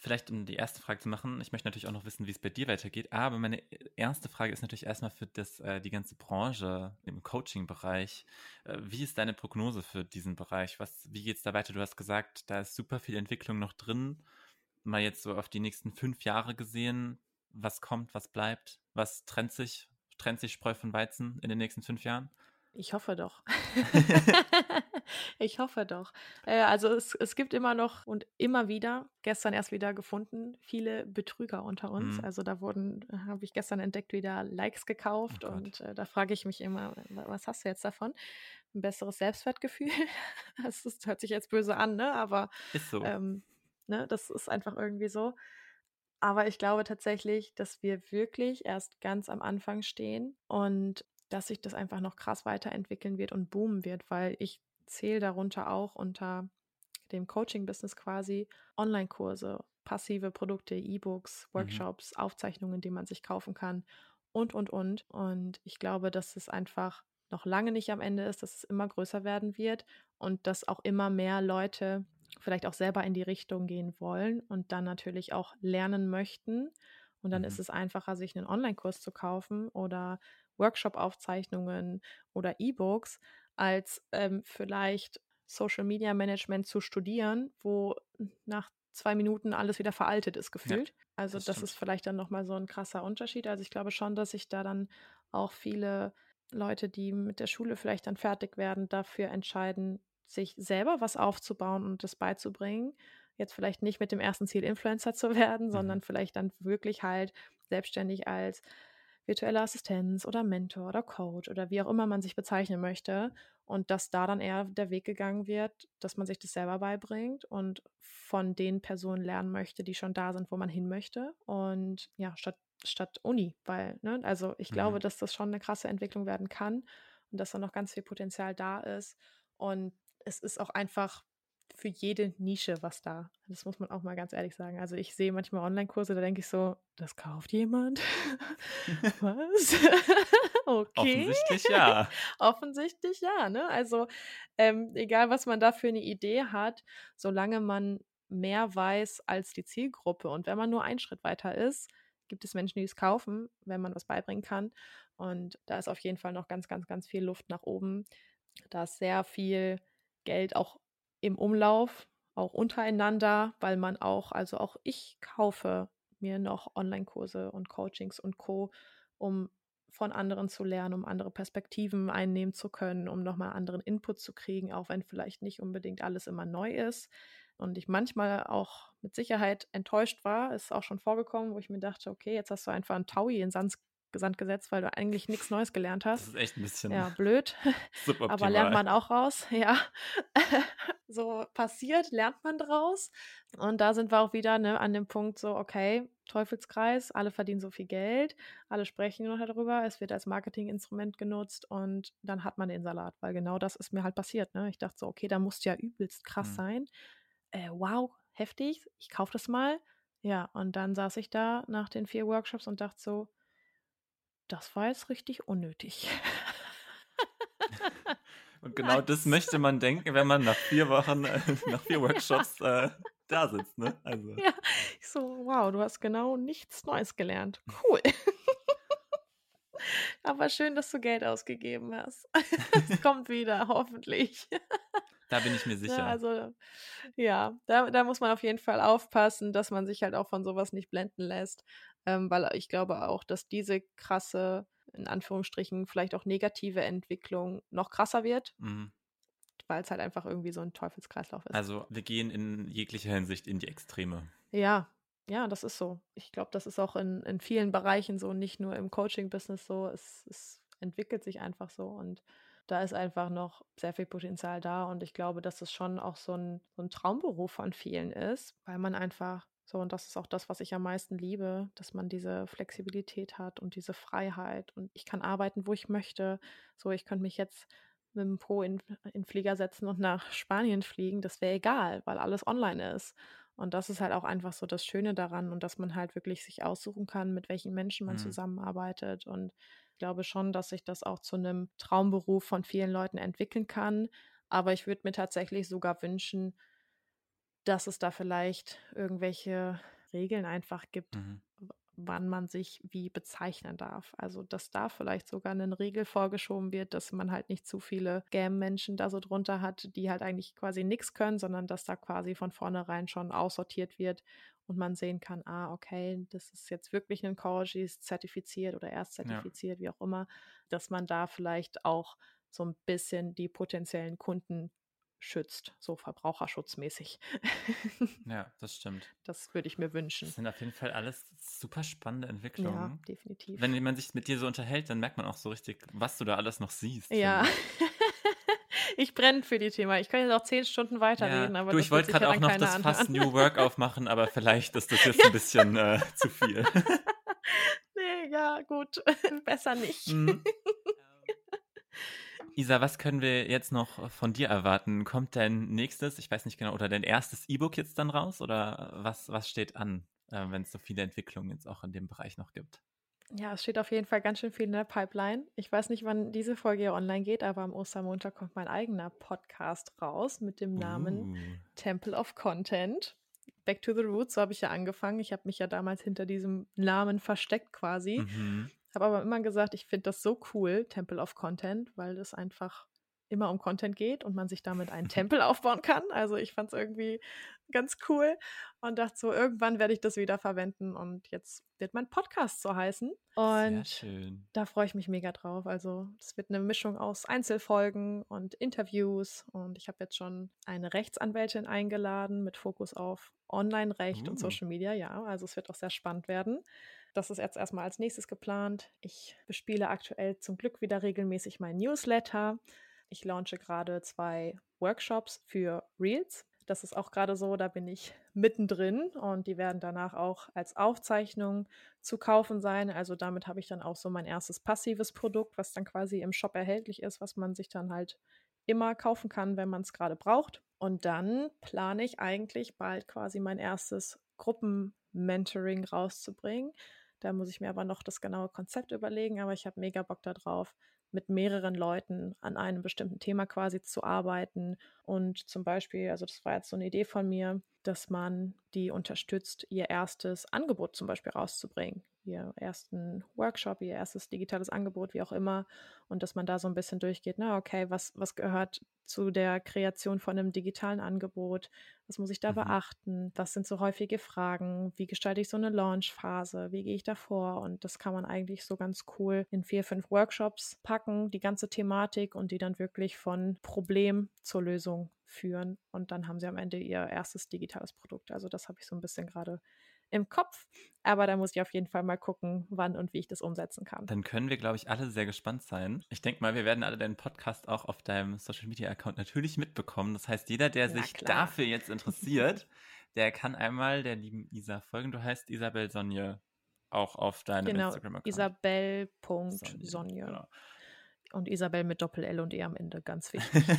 vielleicht um die erste Frage zu machen, ich möchte natürlich auch noch wissen, wie es bei dir weitergeht, aber meine erste Frage ist natürlich erstmal für das, äh, die ganze Branche im Coaching-Bereich. Äh, wie ist deine Prognose für diesen Bereich? Was, wie geht es da weiter? Du hast gesagt, da ist super viel Entwicklung noch drin. Mal jetzt so auf die nächsten fünf Jahre gesehen, was kommt, was bleibt, was trennt sich, trennt sich Spreu von Weizen in den nächsten fünf Jahren? Ich hoffe doch. ich hoffe doch. Äh, also es, es gibt immer noch und immer wieder, gestern erst wieder gefunden, viele Betrüger unter uns. Mhm. Also da wurden, habe ich gestern entdeckt, wieder Likes gekauft oh und äh, da frage ich mich immer, was hast du jetzt davon? Ein besseres Selbstwertgefühl? das, das hört sich jetzt böse an, ne? Aber ist so. Ähm, ne, das ist einfach irgendwie so. Aber ich glaube tatsächlich, dass wir wirklich erst ganz am Anfang stehen und dass sich das einfach noch krass weiterentwickeln wird und boomen wird, weil ich zähle darunter auch unter dem Coaching-Business quasi Online-Kurse, passive Produkte, E-Books, mhm. Workshops, mhm. Aufzeichnungen, die man sich kaufen kann und, und, und. Und ich glaube, dass es einfach noch lange nicht am Ende ist, dass es immer größer werden wird und dass auch immer mehr Leute vielleicht auch selber in die Richtung gehen wollen und dann natürlich auch lernen möchten. Und dann mhm. ist es einfacher, sich einen Online-Kurs zu kaufen oder Workshop-Aufzeichnungen oder E-Books, als ähm, vielleicht Social Media Management zu studieren, wo nach zwei Minuten alles wieder veraltet ist, gefühlt. Ja, also das, das ist vielleicht dann nochmal so ein krasser Unterschied. Also ich glaube schon, dass sich da dann auch viele Leute, die mit der Schule vielleicht dann fertig werden, dafür entscheiden, sich selber was aufzubauen und das beizubringen. Jetzt vielleicht nicht mit dem ersten Ziel, Influencer zu werden, mhm. sondern vielleicht dann wirklich halt selbstständig als virtuelle Assistenz oder Mentor oder Coach oder wie auch immer man sich bezeichnen möchte. Und dass da dann eher der Weg gegangen wird, dass man sich das selber beibringt und von den Personen lernen möchte, die schon da sind, wo man hin möchte. Und ja, statt, statt Uni, weil, ne, also ich glaube, mhm. dass das schon eine krasse Entwicklung werden kann und dass da noch ganz viel Potenzial da ist. Und es ist auch einfach für jede Nische was da. Das muss man auch mal ganz ehrlich sagen. Also ich sehe manchmal Online-Kurse, da denke ich so, das kauft jemand? was? okay. Offensichtlich ja. Offensichtlich ja, ne? Also ähm, egal, was man da für eine Idee hat, solange man mehr weiß als die Zielgruppe und wenn man nur einen Schritt weiter ist, gibt es Menschen, die es kaufen, wenn man was beibringen kann. Und da ist auf jeden Fall noch ganz, ganz, ganz viel Luft nach oben. Da ist sehr viel Geld auch im Umlauf, auch untereinander, weil man auch, also auch ich kaufe mir noch Online-Kurse und Coachings und Co., um von anderen zu lernen, um andere Perspektiven einnehmen zu können, um nochmal anderen Input zu kriegen, auch wenn vielleicht nicht unbedingt alles immer neu ist. Und ich manchmal auch mit Sicherheit enttäuscht war, ist auch schon vorgekommen, wo ich mir dachte, okay, jetzt hast du einfach einen Taui in Sand Sand gesetzt, weil du eigentlich nichts Neues gelernt hast. Das ist echt ein bisschen ja, blöd. Aber lernt man auch raus. Ja, so passiert, lernt man draus. Und da sind wir auch wieder ne, an dem Punkt so, okay, Teufelskreis, alle verdienen so viel Geld, alle sprechen nur darüber, es wird als Marketinginstrument genutzt und dann hat man den Salat, weil genau das ist mir halt passiert. Ne? Ich dachte so, okay, da muss ja übelst krass mhm. sein. Äh, wow, heftig, ich kaufe das mal. Ja, und dann saß ich da nach den vier Workshops und dachte so, das war jetzt richtig unnötig. Und genau nice. das möchte man denken, wenn man nach vier Wochen, äh, nach vier Workshops äh, da sitzt, ne? Also. Ja, ich so, wow, du hast genau nichts Neues gelernt. Cool. Aber schön, dass du Geld ausgegeben hast. Es kommt wieder, hoffentlich. Da bin ich mir sicher. Ja, also, ja, da, da muss man auf jeden Fall aufpassen, dass man sich halt auch von sowas nicht blenden lässt ähm, weil ich glaube auch, dass diese krasse, in Anführungsstrichen, vielleicht auch negative Entwicklung noch krasser wird. Mhm. Weil es halt einfach irgendwie so ein Teufelskreislauf ist. Also wir gehen in jeglicher Hinsicht in die Extreme. Ja, ja, das ist so. Ich glaube, das ist auch in, in vielen Bereichen so, nicht nur im Coaching-Business so. Es, es entwickelt sich einfach so und da ist einfach noch sehr viel Potenzial da und ich glaube, dass es schon auch so ein, so ein Traumberuf von vielen ist, weil man einfach so, und das ist auch das, was ich am meisten liebe, dass man diese Flexibilität hat und diese Freiheit. Und ich kann arbeiten, wo ich möchte. So, ich könnte mich jetzt mit dem Po in, in Flieger setzen und nach Spanien fliegen. Das wäre egal, weil alles online ist. Und das ist halt auch einfach so das Schöne daran und dass man halt wirklich sich aussuchen kann, mit welchen Menschen man mhm. zusammenarbeitet. Und ich glaube schon, dass sich das auch zu einem Traumberuf von vielen Leuten entwickeln kann. Aber ich würde mir tatsächlich sogar wünschen, dass es da vielleicht irgendwelche Regeln einfach gibt, mhm. wann man sich wie bezeichnen darf. Also, dass da vielleicht sogar eine Regel vorgeschoben wird, dass man halt nicht zu viele Game-Menschen da so drunter hat, die halt eigentlich quasi nichts können, sondern dass da quasi von vornherein schon aussortiert wird und man sehen kann, ah, okay, das ist jetzt wirklich ein Coach, ist zertifiziert oder erst zertifiziert, ja. wie auch immer, dass man da vielleicht auch so ein bisschen die potenziellen Kunden schützt, so verbraucherschutzmäßig. ja, das stimmt. Das würde ich mir wünschen. Das sind auf jeden Fall alles super spannende Entwicklungen. Ja, definitiv. Wenn man sich mit dir so unterhält, dann merkt man auch so richtig, was du da alles noch siehst. Ja. ich brenne für die Thema. Ich kann jetzt auch zehn Stunden weiterreden, ja. aber du, ich wollte gerade auch noch das Fast New Work aufmachen, aber vielleicht ist das jetzt ein bisschen äh, zu viel. nee, ja, gut. Besser nicht. Mhm. Isa, was können wir jetzt noch von dir erwarten? Kommt dein nächstes, ich weiß nicht genau, oder dein erstes E-Book jetzt dann raus? Oder was, was steht an, äh, wenn es so viele Entwicklungen jetzt auch in dem Bereich noch gibt? Ja, es steht auf jeden Fall ganz schön viel in der Pipeline. Ich weiß nicht, wann diese Folge hier online geht, aber am Ostermontag kommt mein eigener Podcast raus mit dem Namen uh. Temple of Content. Back to the Roots, so habe ich ja angefangen. Ich habe mich ja damals hinter diesem Namen versteckt quasi. Mhm. Habe aber immer gesagt, ich finde das so cool, Temple of Content, weil es einfach immer um Content geht und man sich damit einen Tempel aufbauen kann. Also ich fand es irgendwie ganz cool und dachte so, irgendwann werde ich das wieder verwenden und jetzt wird mein Podcast so heißen. Und da freue ich mich mega drauf. Also es wird eine Mischung aus Einzelfolgen und Interviews und ich habe jetzt schon eine Rechtsanwältin eingeladen mit Fokus auf Online-Recht uh. und Social Media. Ja, also es wird auch sehr spannend werden. Das ist jetzt erstmal als nächstes geplant. Ich bespiele aktuell zum Glück wieder regelmäßig mein Newsletter. Ich launche gerade zwei Workshops für Reels. Das ist auch gerade so, da bin ich mittendrin und die werden danach auch als Aufzeichnung zu kaufen sein. Also damit habe ich dann auch so mein erstes passives Produkt, was dann quasi im Shop erhältlich ist, was man sich dann halt immer kaufen kann, wenn man es gerade braucht. Und dann plane ich eigentlich bald quasi mein erstes Gruppenmentoring rauszubringen. Da muss ich mir aber noch das genaue Konzept überlegen, aber ich habe mega Bock darauf, mit mehreren Leuten an einem bestimmten Thema quasi zu arbeiten und zum Beispiel, also das war jetzt so eine Idee von mir, dass man die unterstützt, ihr erstes Angebot zum Beispiel rauszubringen. Ihr ersten Workshop, ihr erstes digitales Angebot, wie auch immer, und dass man da so ein bisschen durchgeht, na okay, was, was gehört zu der Kreation von einem digitalen Angebot, was muss ich da mhm. beachten, was sind so häufige Fragen, wie gestalte ich so eine Launchphase, wie gehe ich da vor? Und das kann man eigentlich so ganz cool in vier, fünf Workshops packen, die ganze Thematik und die dann wirklich von Problem zur Lösung führen. Und dann haben sie am Ende ihr erstes digitales Produkt. Also das habe ich so ein bisschen gerade im Kopf. Aber da muss ich auf jeden Fall mal gucken, wann und wie ich das umsetzen kann. Dann können wir, glaube ich, alle sehr gespannt sein. Ich denke mal, wir werden alle deinen Podcast auch auf deinem Social Media Account natürlich mitbekommen. Das heißt, jeder, der sich klar. dafür jetzt interessiert, der kann einmal der lieben Isa folgen. Du heißt Isabel Sonje auch auf deinem genau, Instagram-Account. Isabel.sonje. Genau. Und Isabel mit Doppel-L und E am Ende, ganz wichtig.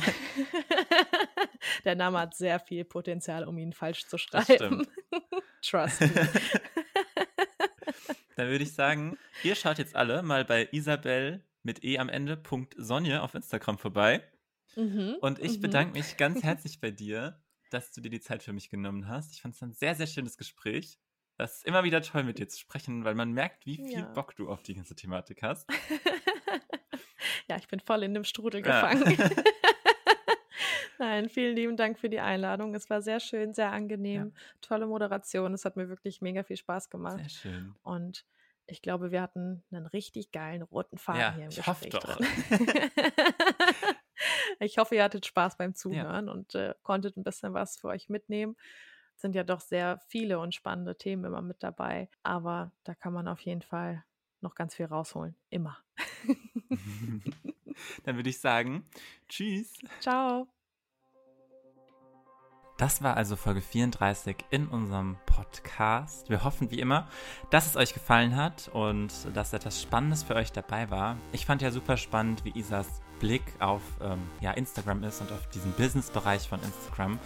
Der Name hat sehr viel Potenzial, um ihn falsch zu schreiben. Trust me. Dann würde ich sagen, ihr schaut jetzt alle mal bei Isabel mit E am Ende, Punkt Sonje auf Instagram vorbei. Mhm, und ich mhm. bedanke mich ganz herzlich bei dir, dass du dir die Zeit für mich genommen hast. Ich fand es ein sehr, sehr schönes Gespräch. Das ist immer wieder toll, mit dir zu sprechen, weil man merkt, wie viel ja. Bock du auf die ganze Thematik hast. ja, ich bin voll in dem Strudel gefangen. Nein, vielen lieben Dank für die Einladung. Es war sehr schön, sehr angenehm. Ja. Tolle Moderation. Es hat mir wirklich mega viel Spaß gemacht. Sehr schön. Und ich glaube, wir hatten einen richtig geilen roten Faden ja, hier im ich Gespräch hoffe drin. ich hoffe, ihr hattet Spaß beim Zuhören ja. und äh, konntet ein bisschen was für euch mitnehmen. Es sind ja doch sehr viele und spannende Themen immer mit dabei. Aber da kann man auf jeden Fall noch ganz viel rausholen. Immer. Dann würde ich sagen, tschüss. Ciao. Das war also Folge 34 in unserem Podcast. Wir hoffen wie immer, dass es euch gefallen hat und dass etwas Spannendes für euch dabei war. Ich fand ja super spannend, wie Isas Blick auf ähm, ja, Instagram ist und auf diesen Business-Bereich von Instagram.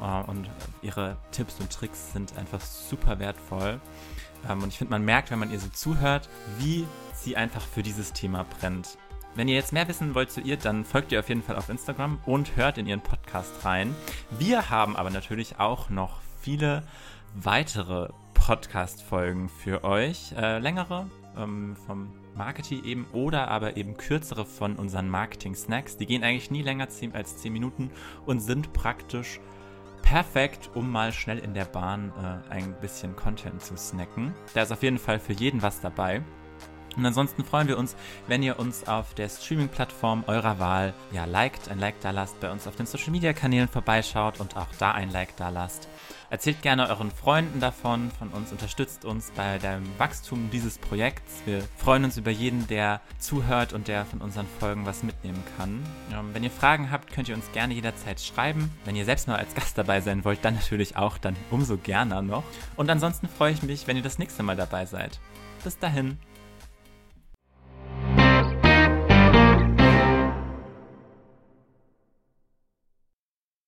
Äh, und ihre Tipps und Tricks sind einfach super wertvoll. Ähm, und ich finde, man merkt, wenn man ihr so zuhört, wie sie einfach für dieses Thema brennt. Wenn ihr jetzt mehr wissen wollt zu ihr, dann folgt ihr auf jeden Fall auf Instagram und hört in ihren Podcast rein. Wir haben aber natürlich auch noch viele weitere Podcast-Folgen für euch. Äh, längere ähm, vom Marketing eben oder aber eben kürzere von unseren Marketing-Snacks. Die gehen eigentlich nie länger als 10 Minuten und sind praktisch perfekt, um mal schnell in der Bahn äh, ein bisschen Content zu snacken. Da ist auf jeden Fall für jeden was dabei. Und ansonsten freuen wir uns, wenn ihr uns auf der Streaming-Plattform eurer Wahl ja liked, ein Like da lasst, bei uns auf den Social-Media-Kanälen vorbeischaut und auch da ein Like da lasst. Erzählt gerne euren Freunden davon, von uns, unterstützt uns bei dem Wachstum dieses Projekts. Wir freuen uns über jeden, der zuhört und der von unseren Folgen was mitnehmen kann. Ähm, wenn ihr Fragen habt, könnt ihr uns gerne jederzeit schreiben. Wenn ihr selbst mal als Gast dabei sein wollt, dann natürlich auch, dann umso gerne noch. Und ansonsten freue ich mich, wenn ihr das nächste Mal dabei seid. Bis dahin.